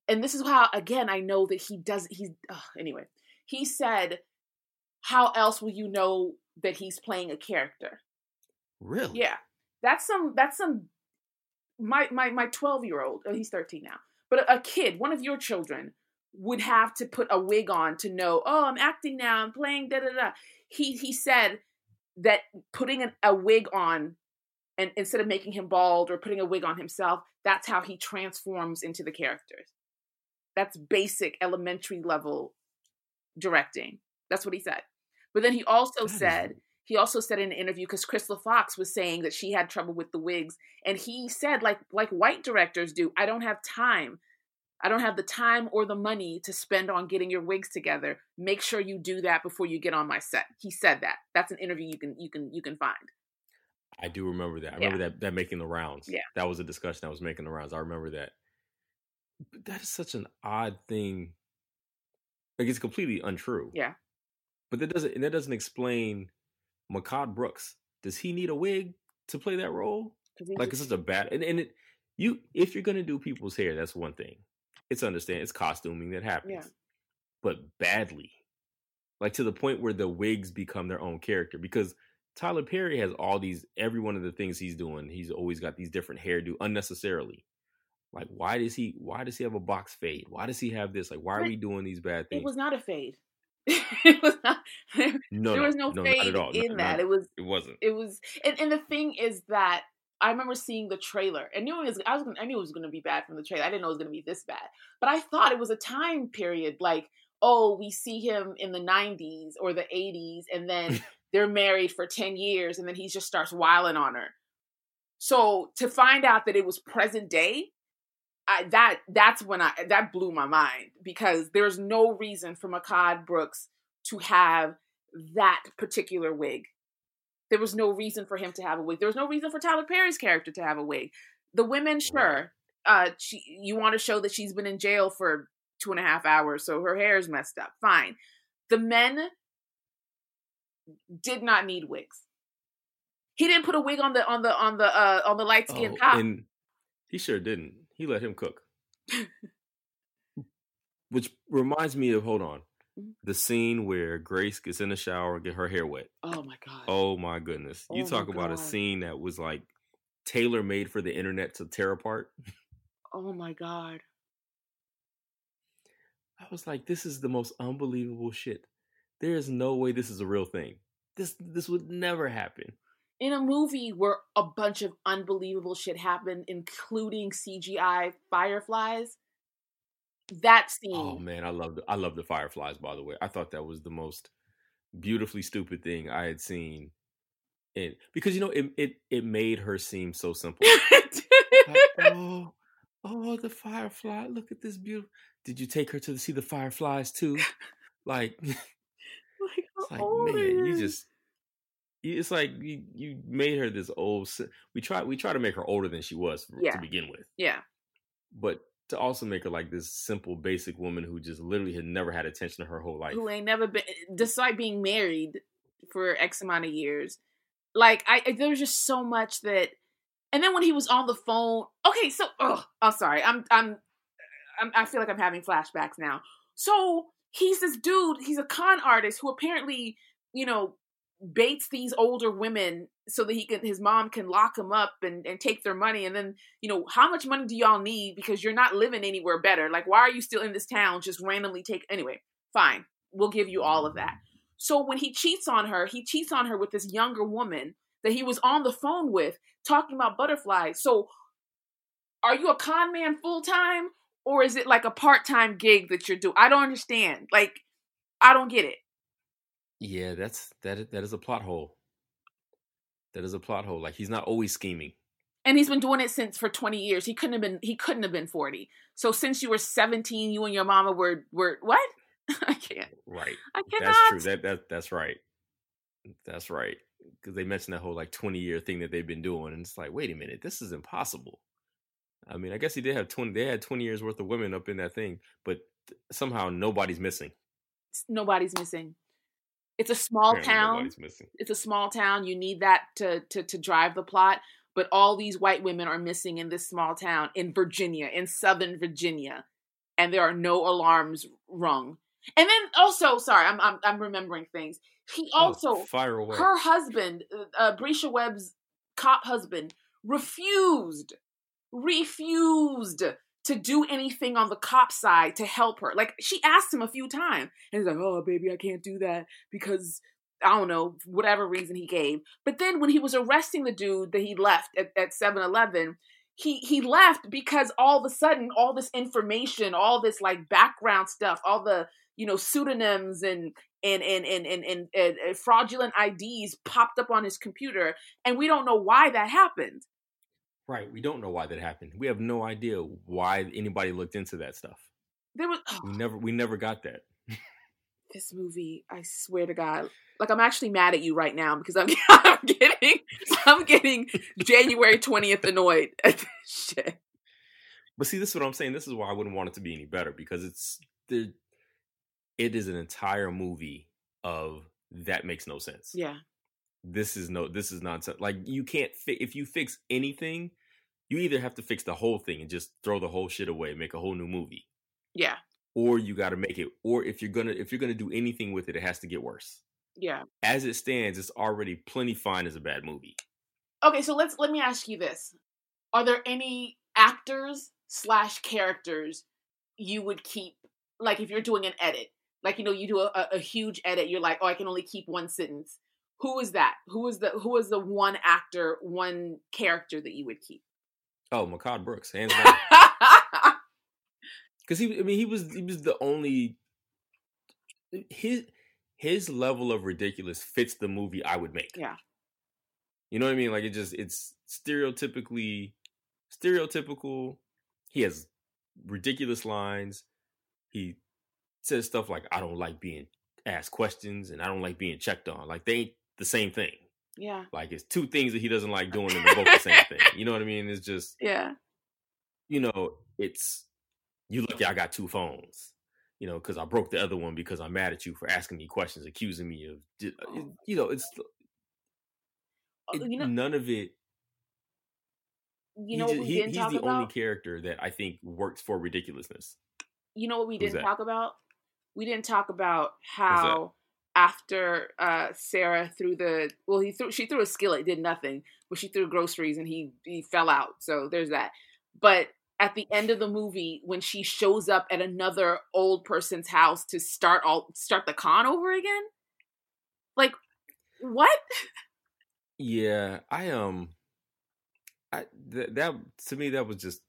and this is how again I know that he does. He's ugh, anyway. He said, "How else will you know that he's playing a character?"
Really?
Yeah. That's some that's some my my my 12 year old, oh, he's 13 now. But a, a, kid, one of your children would have to put a wig on to know, oh, I'm acting now, I'm playing da da da. He he said that putting an, a wig on and instead of making him bald or putting a wig on himself, that's how he transforms into the characters. That's basic elementary level directing. That's what he said. But then he also
That is-
said he also said in an interview because Crystal Fox was saying that she had trouble with the wigs, and he said like like white directors do, I don't have time. I don't have the time or the money to spend on getting your wigs together. Make sure you do that before you get on my set. He said that. That's an interview you can you can you can find.
I do remember that. I
Yeah.
remember that that making the rounds.
Yeah.
That was a discussion that was making the rounds. I remember that. But that is such an odd thing. Like it's completely untrue.
Yeah.
But that doesn't and that doesn't explain Mehcad Brooks. Does he need a wig to play that role? Like it's such a bad and, and it you if you're gonna do people's hair, that's one thing. It's understand it's costuming that happens.
Yeah.
But badly. Like to the point where the wigs become their own character. Because Tyler Perry has all these every one of the things he's doing, he's always got these different hairdo unnecessarily. Like why does he why does he have a box fade? Why does he have this? Like why are we doing these bad things?
it was not a fade. it was not
no,
there
no,
was no,
no,
fade
not at all.
in
No,
that.
no,
It was
it wasn't.
it was and, and the thing is that I remember seeing the trailer and knew it was I was I knew it was going to be bad from the trailer. I didn't know it was going to be this bad, but I thought it was a time period like oh we see him in the 90s or the 80s and then they're married for 10 years and then he just starts wiling on her. So to find out that it was present day, I, that that's when I that blew my mind because there's no reason for Mehcad Brooks to have that particular wig. There was no reason for him to have a wig. There was no reason for Tyler Perry's character to have a wig. The women, sure, uh, she you want to show that she's been in jail for two and a half hours, so her hair is messed up. Fine. The men did not need wigs. He didn't put a wig on the on the on the uh on the light skinned
Oh,
cop.
he sure didn't. He let him cook. Which reminds me of hold on. The scene where Grace gets in the shower and get her hair wet.
oh my god.
Oh my goodness. You
Oh my
talk about a scene that was like tailor made for the internet to tear apart.
Oh my god.
I was like, this is the most unbelievable shit. There is no way this is a real thing. This this would never happen.
in a movie where a bunch of unbelievable shit happened, including CGI fireflies, that oh, scene.
Oh man, I love the, I love the fireflies. By the way, I thought that was the most beautifully stupid thing I had seen. And because you know it it it made her seem so simple. Like, oh, oh, the firefly! Look at this beautiful. Did you take her to see the fireflies too? Like,
like, how
like
old
man, you
oh,
just. It's like you, you made her this old. We try we try to make her older than she was
Yeah.
to begin with,
yeah,
but to also make her like this simple, basic woman who just literally had never had attention in her whole life.
who ain't never been, despite being married for X amount of years. Like I, I- there was just so much that, and then when he was on the phone, okay, so oh, I'm sorry, I'm, I'm, I'm, I feel like I'm having flashbacks now. So he's this dude, he's a con artist who apparently, you know, baits these older women so that he can his mom can lock him up and, and take their money. And then you know how much money do y'all need? Because you're not living anywhere better. Like why are you still in this town? Just randomly take anyway fine. We'll give you all of that. So when he cheats on her he cheats on her with this younger woman that he was on the phone with talking about butterflies. So are you a con man full time or is it like a part-time gig that you're doing? I don't understand. Like i don't get it.
Yeah, that's that. That is a plot hole. That is a plot hole. Like he's not always scheming.
and he's been doing it since for 20 years he couldn't have been he couldn't have been 40 so since you were 17 you and your mama were were what i can't
Right.
i cannot
That's true. That that that's right. That's right. Because they mentioned that whole like twenty year thing that they've been doing, and it's like, wait a minute, this is impossible. I mean, I guess he did have twenty. They had twenty years worth of women up in that thing, but somehow nobody's missing.
nobody's missing it's a small
Apparently
town. it's a small town. You need that to, to to drive the plot. But all these white women are missing in this small town in virginia in southern virginia. And there are no alarms rung. And then also sorry i'm i'm, I'm remembering things. He also
oh, fire away.
her husband uh, uh Bresha Webb's cop husband refused refused to do anything on the cop side to help her. Like she asked him a few times, and he's like, "Oh, baby, I can't do that because I don't know whatever reason he gave." But then when he was arresting the dude that he left at at Seven Eleven, he he left because all of a sudden all this information, all this like background stuff, all the you know pseudonyms and and and and and, and, and, and fraudulent IDs popped up on his computer, and we don't know why that happened.
Right. We don't know why that happened. We have no idea why anybody looked into that stuff.
There was oh,
We never we never got that.
this movie. I swear to God, like I'm actually mad at you right now because I'm, I'm getting I'm getting January twentieth annoyed at this shit.
But see, this is what I'm saying. This is why I wouldn't want it to be any better because it's the it is an entire movie of that makes no sense.
Yeah,
This is no this is nonsense. Like you can't fi- if you fix anything, you either have to fix the whole thing and just throw the whole shit away, make a whole new movie,
yeah,
or you got to make it. Or if you're gonna if you're gonna do anything with it, it has to get worse.
yeah.
As it stands, it's already plenty fine as a bad movie.
Okay, so let's let me ask you this: Are there any actors slash characters you would keep? Like if you're doing an edit, like you know, you do a, a, a huge edit, you're like, oh, I can only keep one sentence. Who is that? Who is the who is the one actor, one character that you would keep?
Oh, Mehcad Brooks, hands down. Because he, I mean, he was he was the only his his level of ridiculous fits the movie I would make.
Yeah.
You know what I mean? Like it just it's stereotypically stereotypical. He has ridiculous lines. He says stuff like I don't like being asked questions and I don't like being checked on. Like they ain't the same thing.
yeah,
Like it's two things that he doesn't like doing and they're both the same thing. You know what I mean? It's just
yeah,
you know, it's you lucky I got two phones. You know, because I broke the other one because I'm mad at you for asking me questions, accusing me of, uh, you know, it's
Oh,
it-
you know,
none of it.
you
he
know
ju-
what we
he- he's the
about.
only character that I think works for ridiculousness.
you know what we
Who's
didn't
that?
talk about? We didn't talk about how after uh Sarah threw the well he threw she threw a skillet did nothing but she threw groceries and he he fell out. So there's that. But at the end of the movie when she shows up at another old person's house to start all start the con over again like what?
Yeah, I um, I th- that to me that was just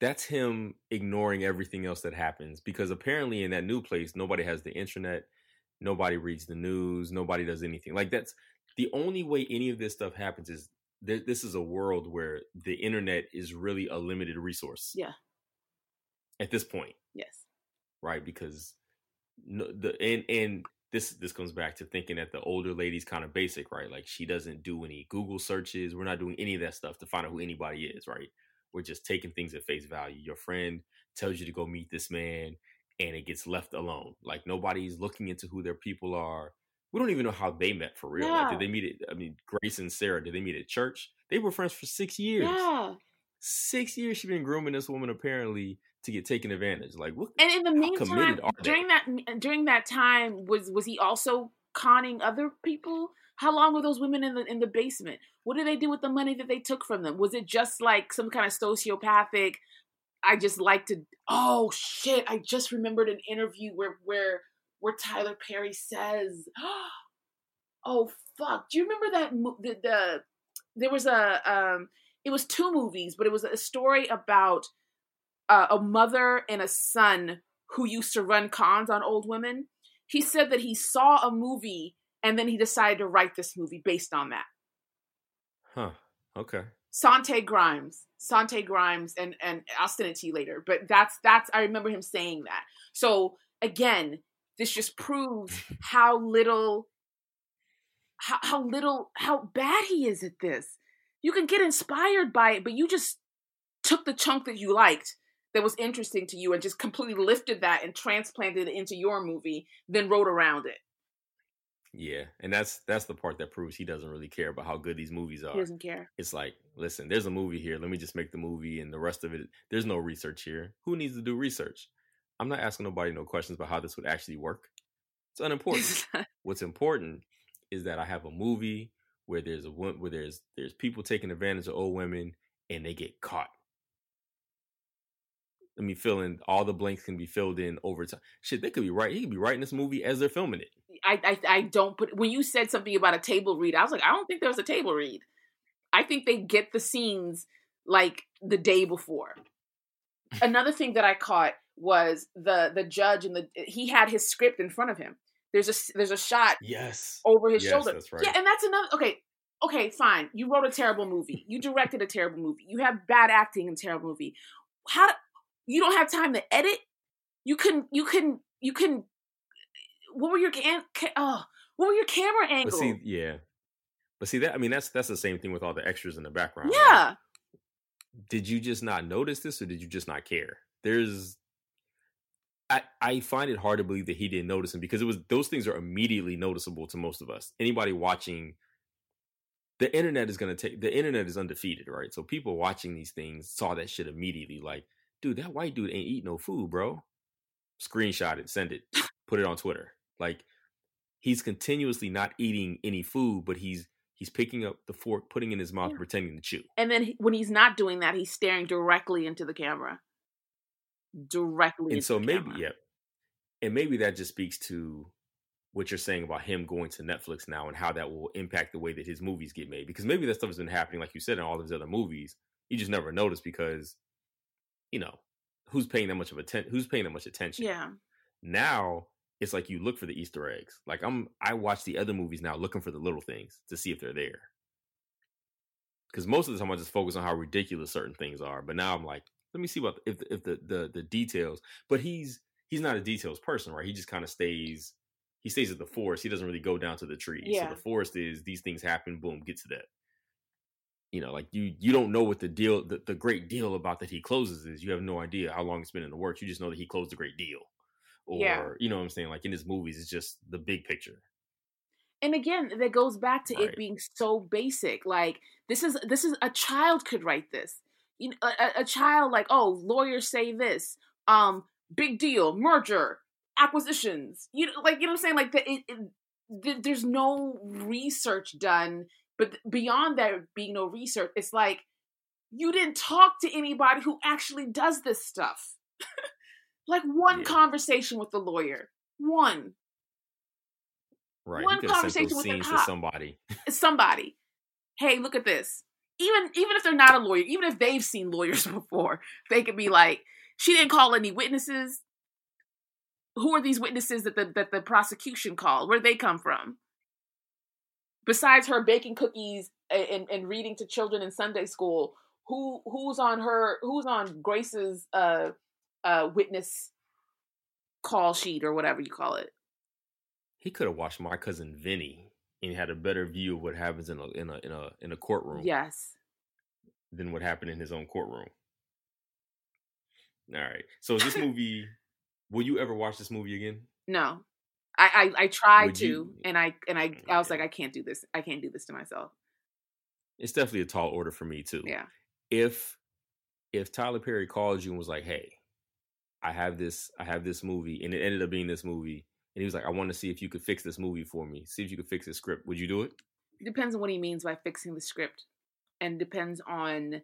that's him ignoring everything else that happens because apparently in that new place nobody has the internet, nobody reads the news, nobody does anything. Like that's the only way any of this stuff happens is th- this is a world where the internet is really a limited resource.
Yeah.
At this point,
yes
right? Because no, the and and this this comes back to thinking that the older lady's kind of basic, right? Like she doesn't do any Google searches. We're not doing any of that stuff to find out who anybody is, right? We're just taking things at face value. Your friend tells you to go meet this man, and it gets left alone. Like nobody's looking into who their people are. We don't even know how they met for real. Like, did they meet at? I mean, Grace and Sarah. Did they meet at church? They were friends for six years.
yeah
Six years. She's been grooming this woman apparently to get taken advantage. Like what?
and in the meantime
committed
during that during that time was was he also conning other people how long were those women in the in the basement what did they do with the money that they took from them was it just like some kind of sociopathic i just like to oh shit i just remembered an interview where where where tyler perry says oh fuck do you remember that the, the there was a um it was two movies but it was a story about uh, a mother and a son who used to run cons on old women. He said that he saw a movie and then he decided to write this movie based on that.
Huh. Okay.
Sante Grimes, Sante Grimes, and and I'll send it to you later. But that's that's I remember him saying that. So again, this just proves how little, how, how little, how bad he is at this. You can get inspired by it, but you just took the chunk that you liked that was interesting to you and just completely lifted that and transplanted it into your movie, then wrote around it.
Yeah, and that's that's the part that proves he doesn't really care about how good these movies are.
He doesn't care.
It's like, listen, there's a movie here. Let me just make the movie, and the rest of it, there's no research here. Who needs to do research? I'm not asking nobody no questions about how this would actually work. It's unimportant. What's important is that I have a movie where there's a where there's there's people taking advantage of old women and they get caught. I mean, filling all the blanks can be filled in over time. Shit, they could be right. He could be writing this movie as they're filming it.
I, I I don't put when you said something about a table read, I was like, I don't think there was a table read. I think they get the scenes like the day before. Another thing that I caught was the the judge and the he had his script in front of him. There's a there's a shot
Yes.
over his
Yes,
shoulder.
right.
Yeah, and that's another okay. Okay, fine. You wrote a terrible movie. You directed a terrible movie. You have bad acting in a terrible movie. How you don't have time to edit? You couldn't. You couldn't. You couldn't. What were your can? ca- Oh, what were your camera angles?
see, yeah. But see that I mean that's that's the same thing with all the extras in the background. right?
yeah,
Did you just not notice this or did you just not care? There's I I find it hard to believe that he didn't notice him because it was those things are immediately noticeable to most of us. Anybody watching the internet is gonna take the internet is undefeated, right? So people watching these things saw that shit immediately, like, dude, that white dude ain't eat no food, bro. Screenshot it, send it, put it on Twitter. Like he's continuously not eating any food, but he's he's picking up the fork, putting it in his mouth,
Yeah.
pretending to chew.
and then he- when he's not doing that, he's staring directly into the camera. Directly.
and so maybe
camera.
yeah and maybe that just speaks to what you're saying about him going to netflix now and how that will impact the way that his movies get made because maybe that stuff has been happening like you said in all of his other movies you just never noticed because you know who's paying that much of attention who's paying that much attention
Yeah.
now it's like you look for the easter eggs. Like i'm i watch the other movies now looking for the little things to see if they're there. Because most of the time i just focus on how ridiculous certain things are but now i'm like let me see what if if the the, the details but he's he's not a details person right? He just kind of stays he stays at the forest. He doesn't really go down to the trees.
Yeah.
so the forest is these things happen boom get to that. You know like you you don't know what the deal the, the great deal about that he closes is. You have no idea how long it's been in the works. You just know that he closed a great deal or
Yeah.
you know what i'm saying like in his movies it's just the big picture.
And again that goes back to it being so basic like this is this is a child could write this. You know a, a- child like oh lawyers say this um big deal merger acquisitions you know like you know what i'm saying? Like the, it, it, th- there's no research done but beyond there being no research it's like you didn't talk to anybody who actually does this stuff like one
Yeah.
conversation with the lawyer. One.
Right
One
you could have sent
conversation with a cop.
somebody.
Somebody. Hey look at this. Even even if they're not a lawyer even if they've seen lawyers before they could be like she didn't call any witnesses. Who are these witnesses that the that the prosecution called? Where'd they come from? Besides her baking cookies and, and reading to children in sunday school who who's on her who's on grace's uh uh witness call sheet or whatever you call it
he could have watched my cousin vinny and had a better view of what happens in a in a in a in a courtroom
yes
than what happened in his own courtroom. All right. So is this movie will you ever watch this movie again?
No. I I, I tried
Would
to
you-
and I and I I was like I can't do this. I can't do this to myself.
It's definitely a tall order for me too.
Yeah.
If if Tyler Perry called you and was like, "Hey, I have this I have this movie," and it ended up being this movie, and he was like, "I want to see if you could fix this movie for me. See if you could fix this script. Would you do it?"
Depends on what he means by fixing the script and depends on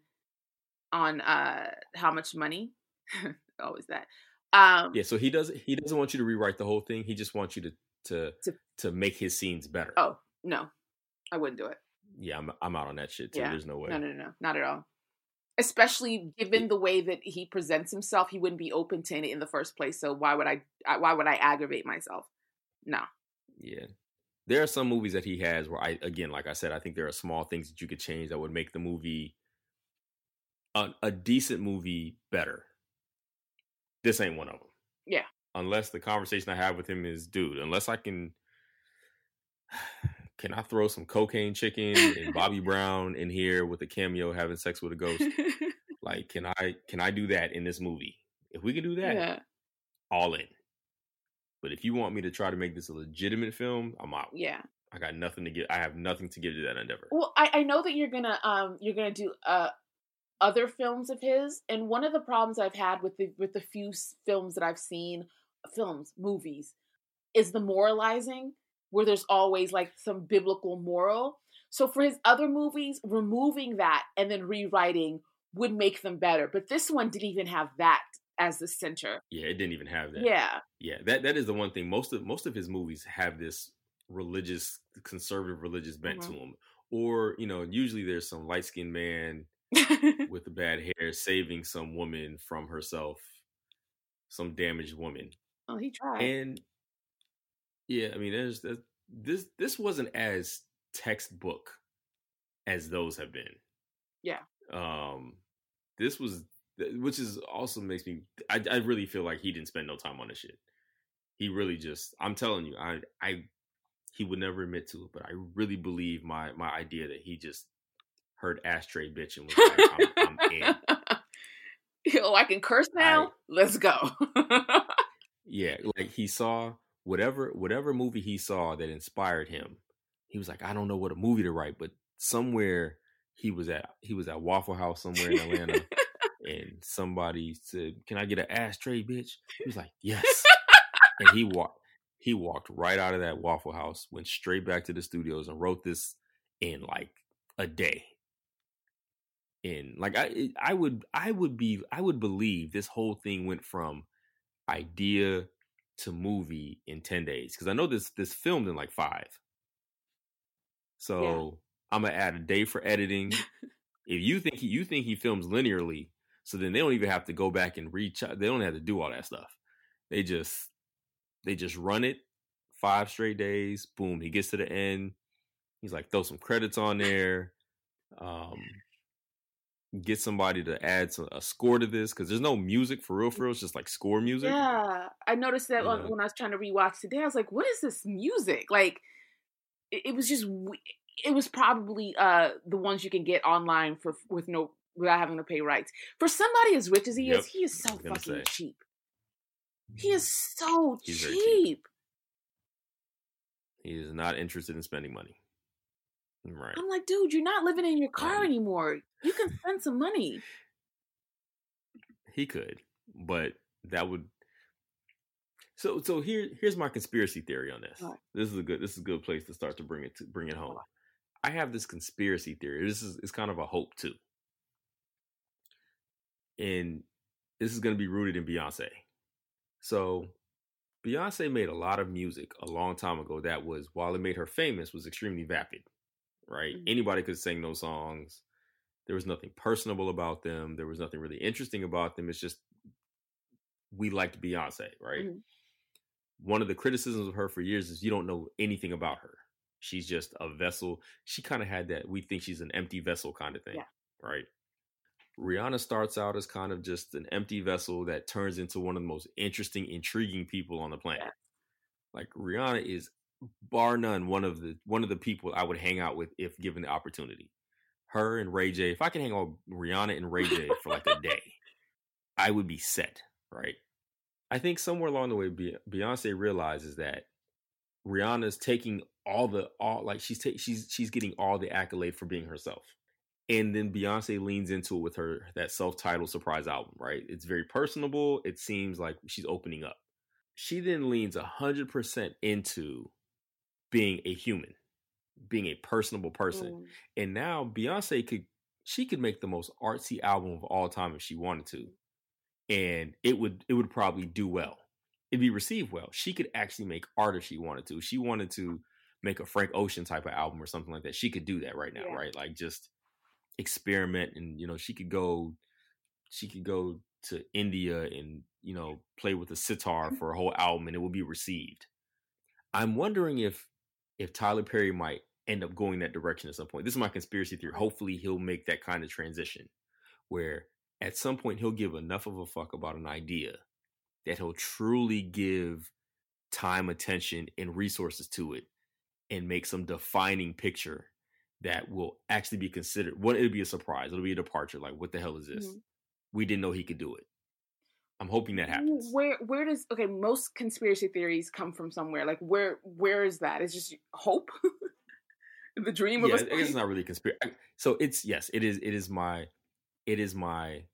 on uh how much money. Always that. Um
Yeah. So he doesn't he doesn't want you to rewrite the whole thing. He just wants you to to
To-
to make his scenes better.
oh, no. I wouldn't do it.
Yeah, I'm I'm out on that shit too.
Yeah.
There's no way.
No, no, no, no. Not at all. Especially given the way that he presents himself, he wouldn't be open to it in the first place. So why would I why would I aggravate myself? No.
Yeah. There are some movies that he has where I again, like I said, I think there are small things that you could change that would make the movie a, a decent movie better. This ain't one of them.
Yeah.
Unless the conversation I have with him is, dude, unless I can can I throw some cocaine chicken and Bobby Brown in here with a cameo having sex with a ghost? Like, can I can I do that in this movie? If we can do that,
yeah.
all in. But if you want me to try to make this a legitimate film, I'm out.
Yeah.
I got nothing to give. I have nothing to give to that endeavor.
Well, I, I know that you're gonna um you're gonna do uh other films of his, and one of the problems I've had with the with the few films that I've seen, films, movies, is the moralizing, where there's always like some biblical moral. So for his other movies, removing that and then rewriting would make them better. But this one didn't even have that as the center.
Yeah, it didn't even have that.
Yeah.
Yeah, that that is the one thing. Most of most of his movies have this religious, conservative religious bent
Mhm.
to them, or you know, usually there's some light skinned man with the bad hair saving some woman from herself, some damaged woman,
oh, he tried.
and yeah, I mean, there's, there's this this wasn't as textbook as those have been.
Yeah.
Um, this was, which is also makes me. I I really feel like he didn't spend no time on this shit. He really just. I'm telling you, I I he would never admit to it, but I really believe my my idea that he just heard ashtray bitch and was like, I'm, I'm in.
oh, I can curse now. Let's go.
Yeah, like he saw whatever whatever movie he saw that inspired him. He was like, I don't know what a movie to write, but somewhere he was at he was at Waffle House somewhere in Atlanta, and somebody said, "Can I get an ashtray, bitch?" He was like, "Yes," and he walked he walked right out of that Waffle House, went straight back to the studios, and wrote this in like a day. In like I I would I would be I would believe this whole thing went from idea to movie in 10 days because i know this this filmed in like five. So i'm gonna add a day for editing. If you think he, you think he films linearly so then they don't even have to go back and reach they don't have to do all that stuff. They just they just run it five straight days boom he gets to the end. He's like throw some credits on there um get somebody to add some, a score to this because there's no music for real for real it's just like score music
yeah, I noticed that
know?
when I was trying to rewatch today. I was like, "What is this music?" Like, it, it was just. It was probably uh the ones you can get online for with no without having to pay rights. For somebody as rich as he
Yep,
is, he is so
I was gonna
fucking
say.
cheap. He is so cheap.
cheap. he is not interested in spending money right.
I'm like, dude, you're not living in your car
Um,
anymore. You can spend some money.
he could but that would so so here here's my conspiracy theory on this.
Alright.
this is a good this is a good place to start to bring it to bring it home. I have this conspiracy theory. This is it's kind of a hope too. And this is going to be rooted in beyonce. So beyonce made a lot of music a long time ago that was while it made her famous was extremely vapid right?
Mhm.
anybody could sing those songs. There was nothing personable about them. There was nothing really interesting about them. It's just we liked beyonce right?
Mhm.
one of the criticisms of her for years is you don't know anything about her. She's just a vessel. She kind of had that we think she's an empty vessel kind of thing
Yeah.
right? Rihanna starts out as kind of just an empty vessel that turns into one of the most interesting intriguing people on the planet.
Yeah.
like rihanna is bar none one of the one of the people i would hang out with if given the opportunity. Her and ray j if i can hang out with rihanna and ray j for like a day i would be set right? I think somewhere along the way beyonce realizes that rihanna's taking all the all like she's ta- she's she's getting all the accolade for being herself. And then beyonce leans into it with her that self-titled surprise album right? It's very personable. It seems like she's opening up. She then leans 100% into being a human being a personable person
Mm.
and now Beyonce could she could make the most artsy album of all time if she wanted to. And it would it would probably do well. It'd be received well. She could actually make art if she wanted to. If she wanted to make a Frank Ocean type of album or something like that. She could do that right now,
Yeah.
right? Like just experiment and you know, she could go she could go to India and, you know, play with a sitar for a whole album and it would be received. I'm wondering if if Tyler Perry might end up going that direction at some point. This is my conspiracy theory. Hopefully, he'll make that kind of transition where at some point he'll give enough of a fuck about an idea that he'll truly give time, attention, and resources to it and make some defining picture that will actually be considered. What it'll be a surprise. It'll be a departure. Like, what the hell is this?
Mhm.
We didn't know he could do it. I'm hoping that happens.
Where where does okay? Most conspiracy theories come from somewhere. Like where where is that? It's just hope, the dream
yeah,
of
guess it's not really conspiracy. So it's yes, it is. It is my, it is my,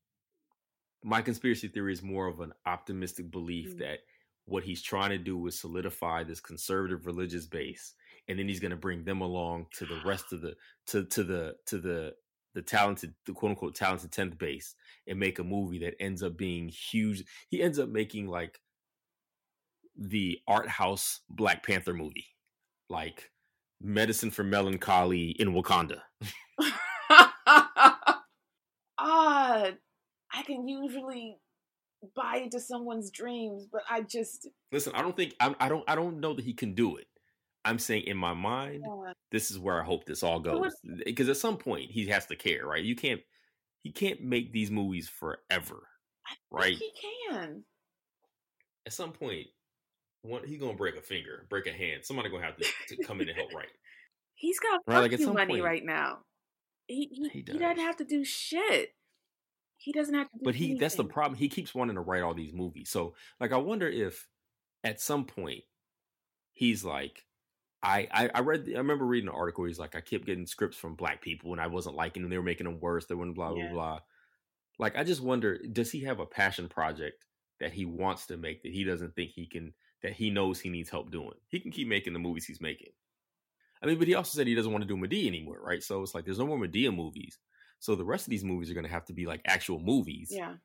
my conspiracy theory is more of an optimistic belief
Mm.
that what he's trying to do is solidify this conservative religious base, and then he's going to bring them along to the rest of the to to the to the the talented, the quote unquote talented tenth base, and make a movie that ends up being huge. He ends up making like the art house Black Panther movie, like Medicine for Melancholy in Wakanda.
Odd. I can usually buy into someone's dreams, but I just
listen. I don't think I'm, I don't. I don't know that he can do it. I'm saying in my mind,
uh,
this is where I hope this all goes. Because at some point he has to care, right? You can't. He can't make these movies forever, right?
he can.
At some point, one he gonna break a finger, break a hand. Somebody gonna have to, to come in and help, right?
He's got
Right, like,
money
point-
right now. He he,
He
he doesn't have to do shit. He doesn't have to do
But he that's the problem. He keeps wanting to write all these movies. So like I wonder if at some point he's like I, I I read I remember reading an article. He's like I kept getting scripts from black people and I wasn't liking them. They were making them worse. They wouldn't blah blah
Yeah.
blah. Like I just wonder, does he have a passion project that he wants to make that he doesn't think he can that he knows he needs help doing? He can keep making the movies he's making. I mean, but he also said he doesn't want to do Madea anymore, right? So it's like there's no more Madea movies. So the rest of these movies are going to have to be like actual movies.
Yeah.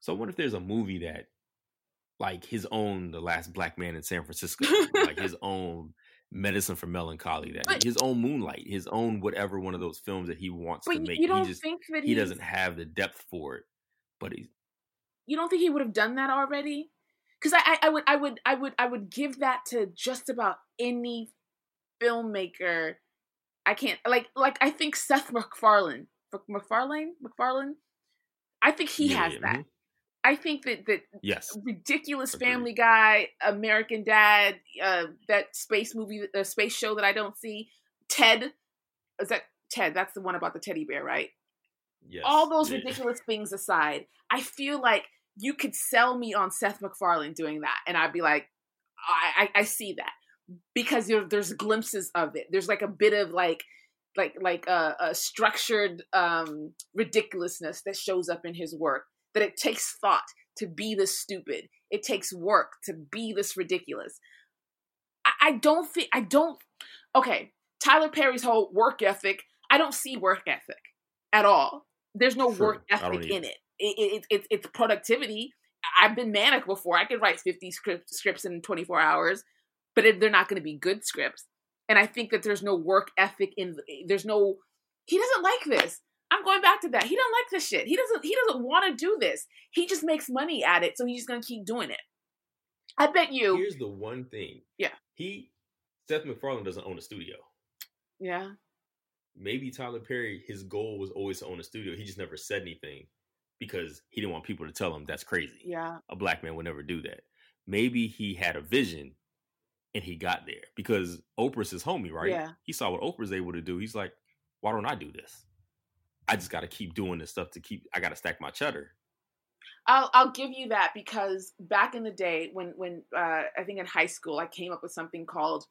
So what if there's a movie that, like his own, The Last Black Man in San Francisco, like his own Medicine for Melancholy, that
But-
his own Moonlight, his own whatever one of those films that he wants to make.
you don't
he just
think that
he doesn't have the depth for it, but he's
you don't think he would have done that already? Because I, I, I would, I would, I would, I would give that to just about any filmmaker. I can't like, like I think Seth MacFarlane, Mac- MacFarlane, MacFarlane. I think he
Yeah,
has
yeah,
that.
mhm.
I think that that
yes,
ridiculous
Agreed.
Family Guy, American Dad, uh, that space movie, the space show that I don't see, Ted. Is that Ted? That's the one about the teddy bear, right?
yes.
all those
yeah.
ridiculous things aside, I feel like you could sell me on Seth MacFarlane doing that, and I'd be like, I, I, I see that because there, there's glimpses of it. There's like a bit of like, like, like a, a structured um, ridiculousness that shows up in his work. That it takes thought to be this stupid. It takes work to be this ridiculous. I, I don't think I don't. Okay, Tyler Perry's whole work ethic. I don't see work ethic at all. There's no
Sure,
work ethic in it. It, it, it. It's productivity. I've been manic before. I could write 50 script, scripts in 24 hours, but it, they're not going to be good scripts. And I think that there's no work ethic in. There's no. He doesn't like this. I'm going back to that. He doesn't like this shit. He doesn't. He doesn't want to do this. He just makes money at it, so he's just going to keep doing it. I bet you.
Here's the one thing.
Yeah.
He Seth MacFarlane doesn't own a studio.
Yeah.
maybe Tyler Perry, his goal was always to own a studio. He just never said anything because he didn't want people to tell him that's crazy.
Yeah.
A black man would never do that. Maybe he had a vision and he got there because Oprah's his homie, right?
Yeah.
He saw what Oprah's able to do. He's like, why don't I do this? I just got to keep doing this stuff to keep, I got to stack my cheddar.
I'll I'll give you that because back in the day when when uh, I think in high school I came up with something called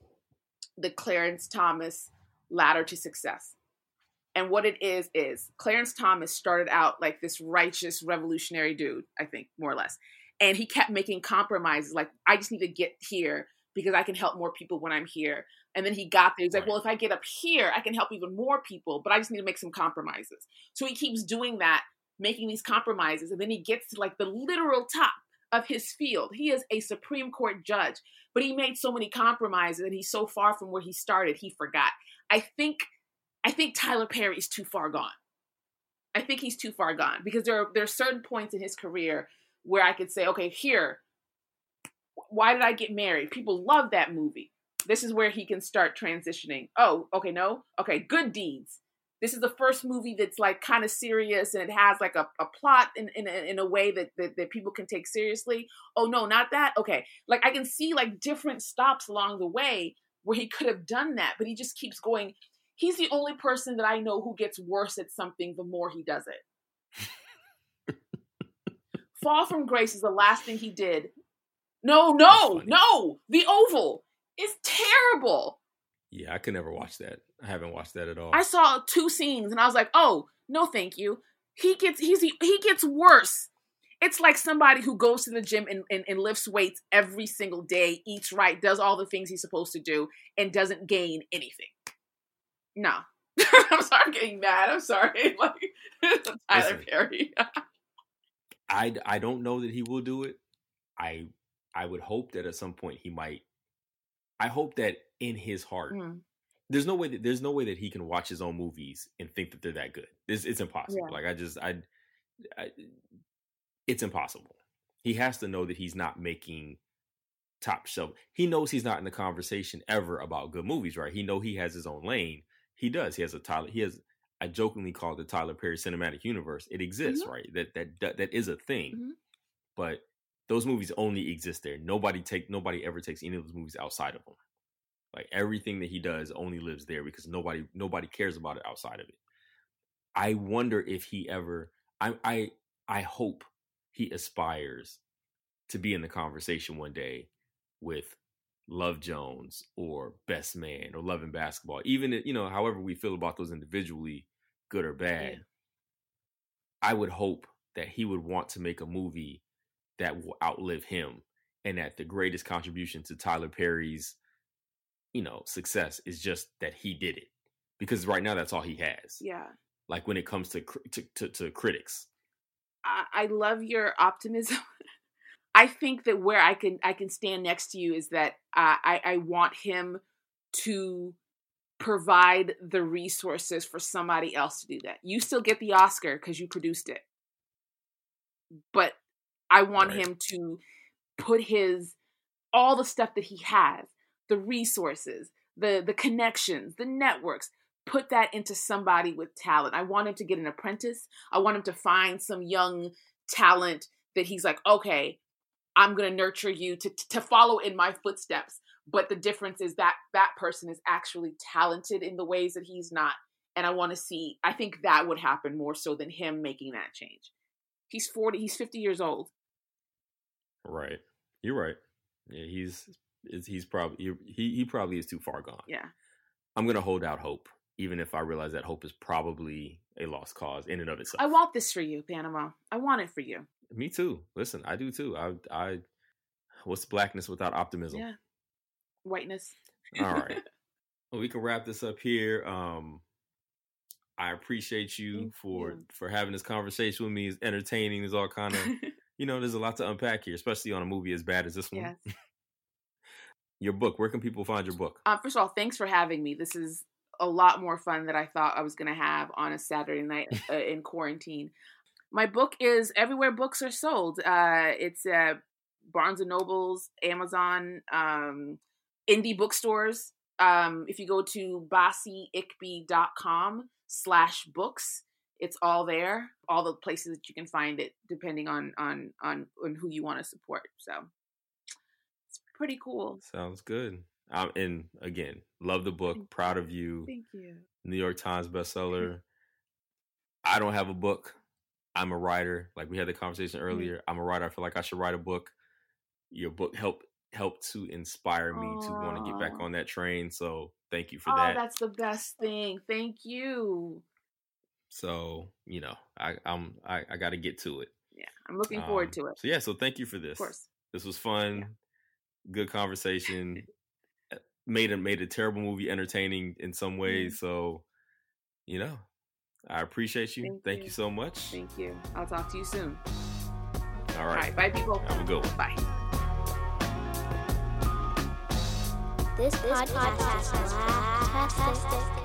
the Clarence Thomas ladder to success. And what it is is Clarence Thomas started out like this righteous revolutionary dude, I think more or less. And he kept making compromises like I just need to get here because I can help more people when I'm here. And then he got there. He's like, well, if I get up here, I can help even more people, but I just need to make some compromises. So he keeps doing that making these compromises and then he gets to like the literal top of his field. He is a supreme court judge but he made so many compromises and he's so far from where he started he forgot. I think i think tyler perry's too far gone. I think he's too far gone because there are there are certain points in his career where i could say okay here why did i get married? People love that movie this is where he can start transitioning oh okay no okay good deeds this is the first movie that's like kind of serious and it has like a, a plot in, in, a- in a way that, that, that people can take seriously. Oh no, not that. Okay. Like I can see like different stops along the way where he could have done that, but he just keeps going. He's the only person that I know who gets worse at something the more he does it. Fall from Grace is the last thing he did. No, no, no. The Oval is terrible.
Yeah, I could never watch that. I haven't watched that at all.
I saw two scenes and I was like, "Oh, no, thank you." He gets he's he gets worse. It's like somebody who goes to the gym and, and, and lifts weights every single day, eats right, does all the things he's supposed to do, and doesn't gain anything. No, I'm sorry, I'm getting mad. I'm sorry. Like Tyler
Listen.
Perry.
I I don't know that he will do it. I I would hope that at some point he might. I hope that in his heart,
Mm.
there's no way that there's no way that he can watch his own movies and think that they're that good. It's it's impossible.
Yeah.
Like I just I, I, it's impossible. He has to know that he's not making top shelf. He knows he's not in the conversation ever about good movies, right? He know he has his own lane. He does. He has a Tyler. He has. I jokingly call it the Tyler Perry cinematic universe. It exists,
Mhm.
right? That that that, that is a thing.
Mhm.
But those movies only exist there. Nobody take nobody ever takes any of those movies outside of them. Like everything that he does only lives there because nobody nobody cares about it outside of it. I wonder if he ever I I I hope he aspires to be in the conversation one day with Love Jones or Best Man or Love and Basketball. Even if, you know, however we feel about those individually, good or bad.
Yeah.
I would hope that he would want to make a movie that will outlive him and that the greatest contribution to Tyler Perry's you know success is just that he did it because right now that's all he has
Yeah.
like when it comes to to, to, to critics
I, I love your optimism. I think that where I can I can stand next to you is that uh, I I want him to provide the resources for somebody else to do that. You still get the Oscar because you produced it, but I want
Right.
him to put his all the stuff that he has, the resources, the the connections, the networks, put that into somebody with talent. I want him to get an apprentice. I want him to find some young talent that he's like, okay, I'm gonna nurture you to to follow in my footsteps. But the difference is that that person is actually talented in the ways that he's not. And I want to see. I think that would happen more so than him making that change. He's forty. He's fifty years old.
Right you're right yeah he's is- he's probably he he probably is too far gone
Yeah.
i'm gonna hold out hope even if i realize that hope is probably a lost cause in and of itself
I want this for you, Panama. I want it for you.
me too listen i do too i i what's blackness without optimism
Yeah. Whiteness.
all right well, we can wrap this up here um i appreciate you
Thank
for
you.
for having this conversation with me it's entertaining there's all kind of you know there's a lot to unpack here especially on a movie as bad as this one
yes.
your book where can people find your book
Um, first of all, thanks for having me. This is a lot more fun than I thought I was going to have on a Saturday night uh, in quarantine. My book is everywhere books are sold. Uh, it's uh, Barnes and Nobles, Amazon, um, indie bookstores. Um, if you go to basseyikpi.com slash books, it's all there. All the places that you can find it, depending on on on, on who you want to support. So it's pretty cool.
sounds good um, and again love the book
Thank
proud of you
Thank you.
new york times bestseller i don't have a book i'm a writer like we had the conversation
Mm-hmm.
earlier i'm a writer i feel like i should write a book your book helped helped to inspire me to want to get back on that train so thank you for
oh,
that
that's the best thing. Thank you.
So you know i i'm i, I got to get to it
Yeah, I'm looking forward
Um,
to it.
so yeah so thank you for this
Of course.
this was fun good conversation Uh, made a made a terrible movie entertaining in some ways so you know i appreciate you
Thank
thank,
you.
you so much
Thank you. I'll talk to you soon.
all
All
right
right. Bye, people.
have a good one
Bye.
This podcast is fantastic.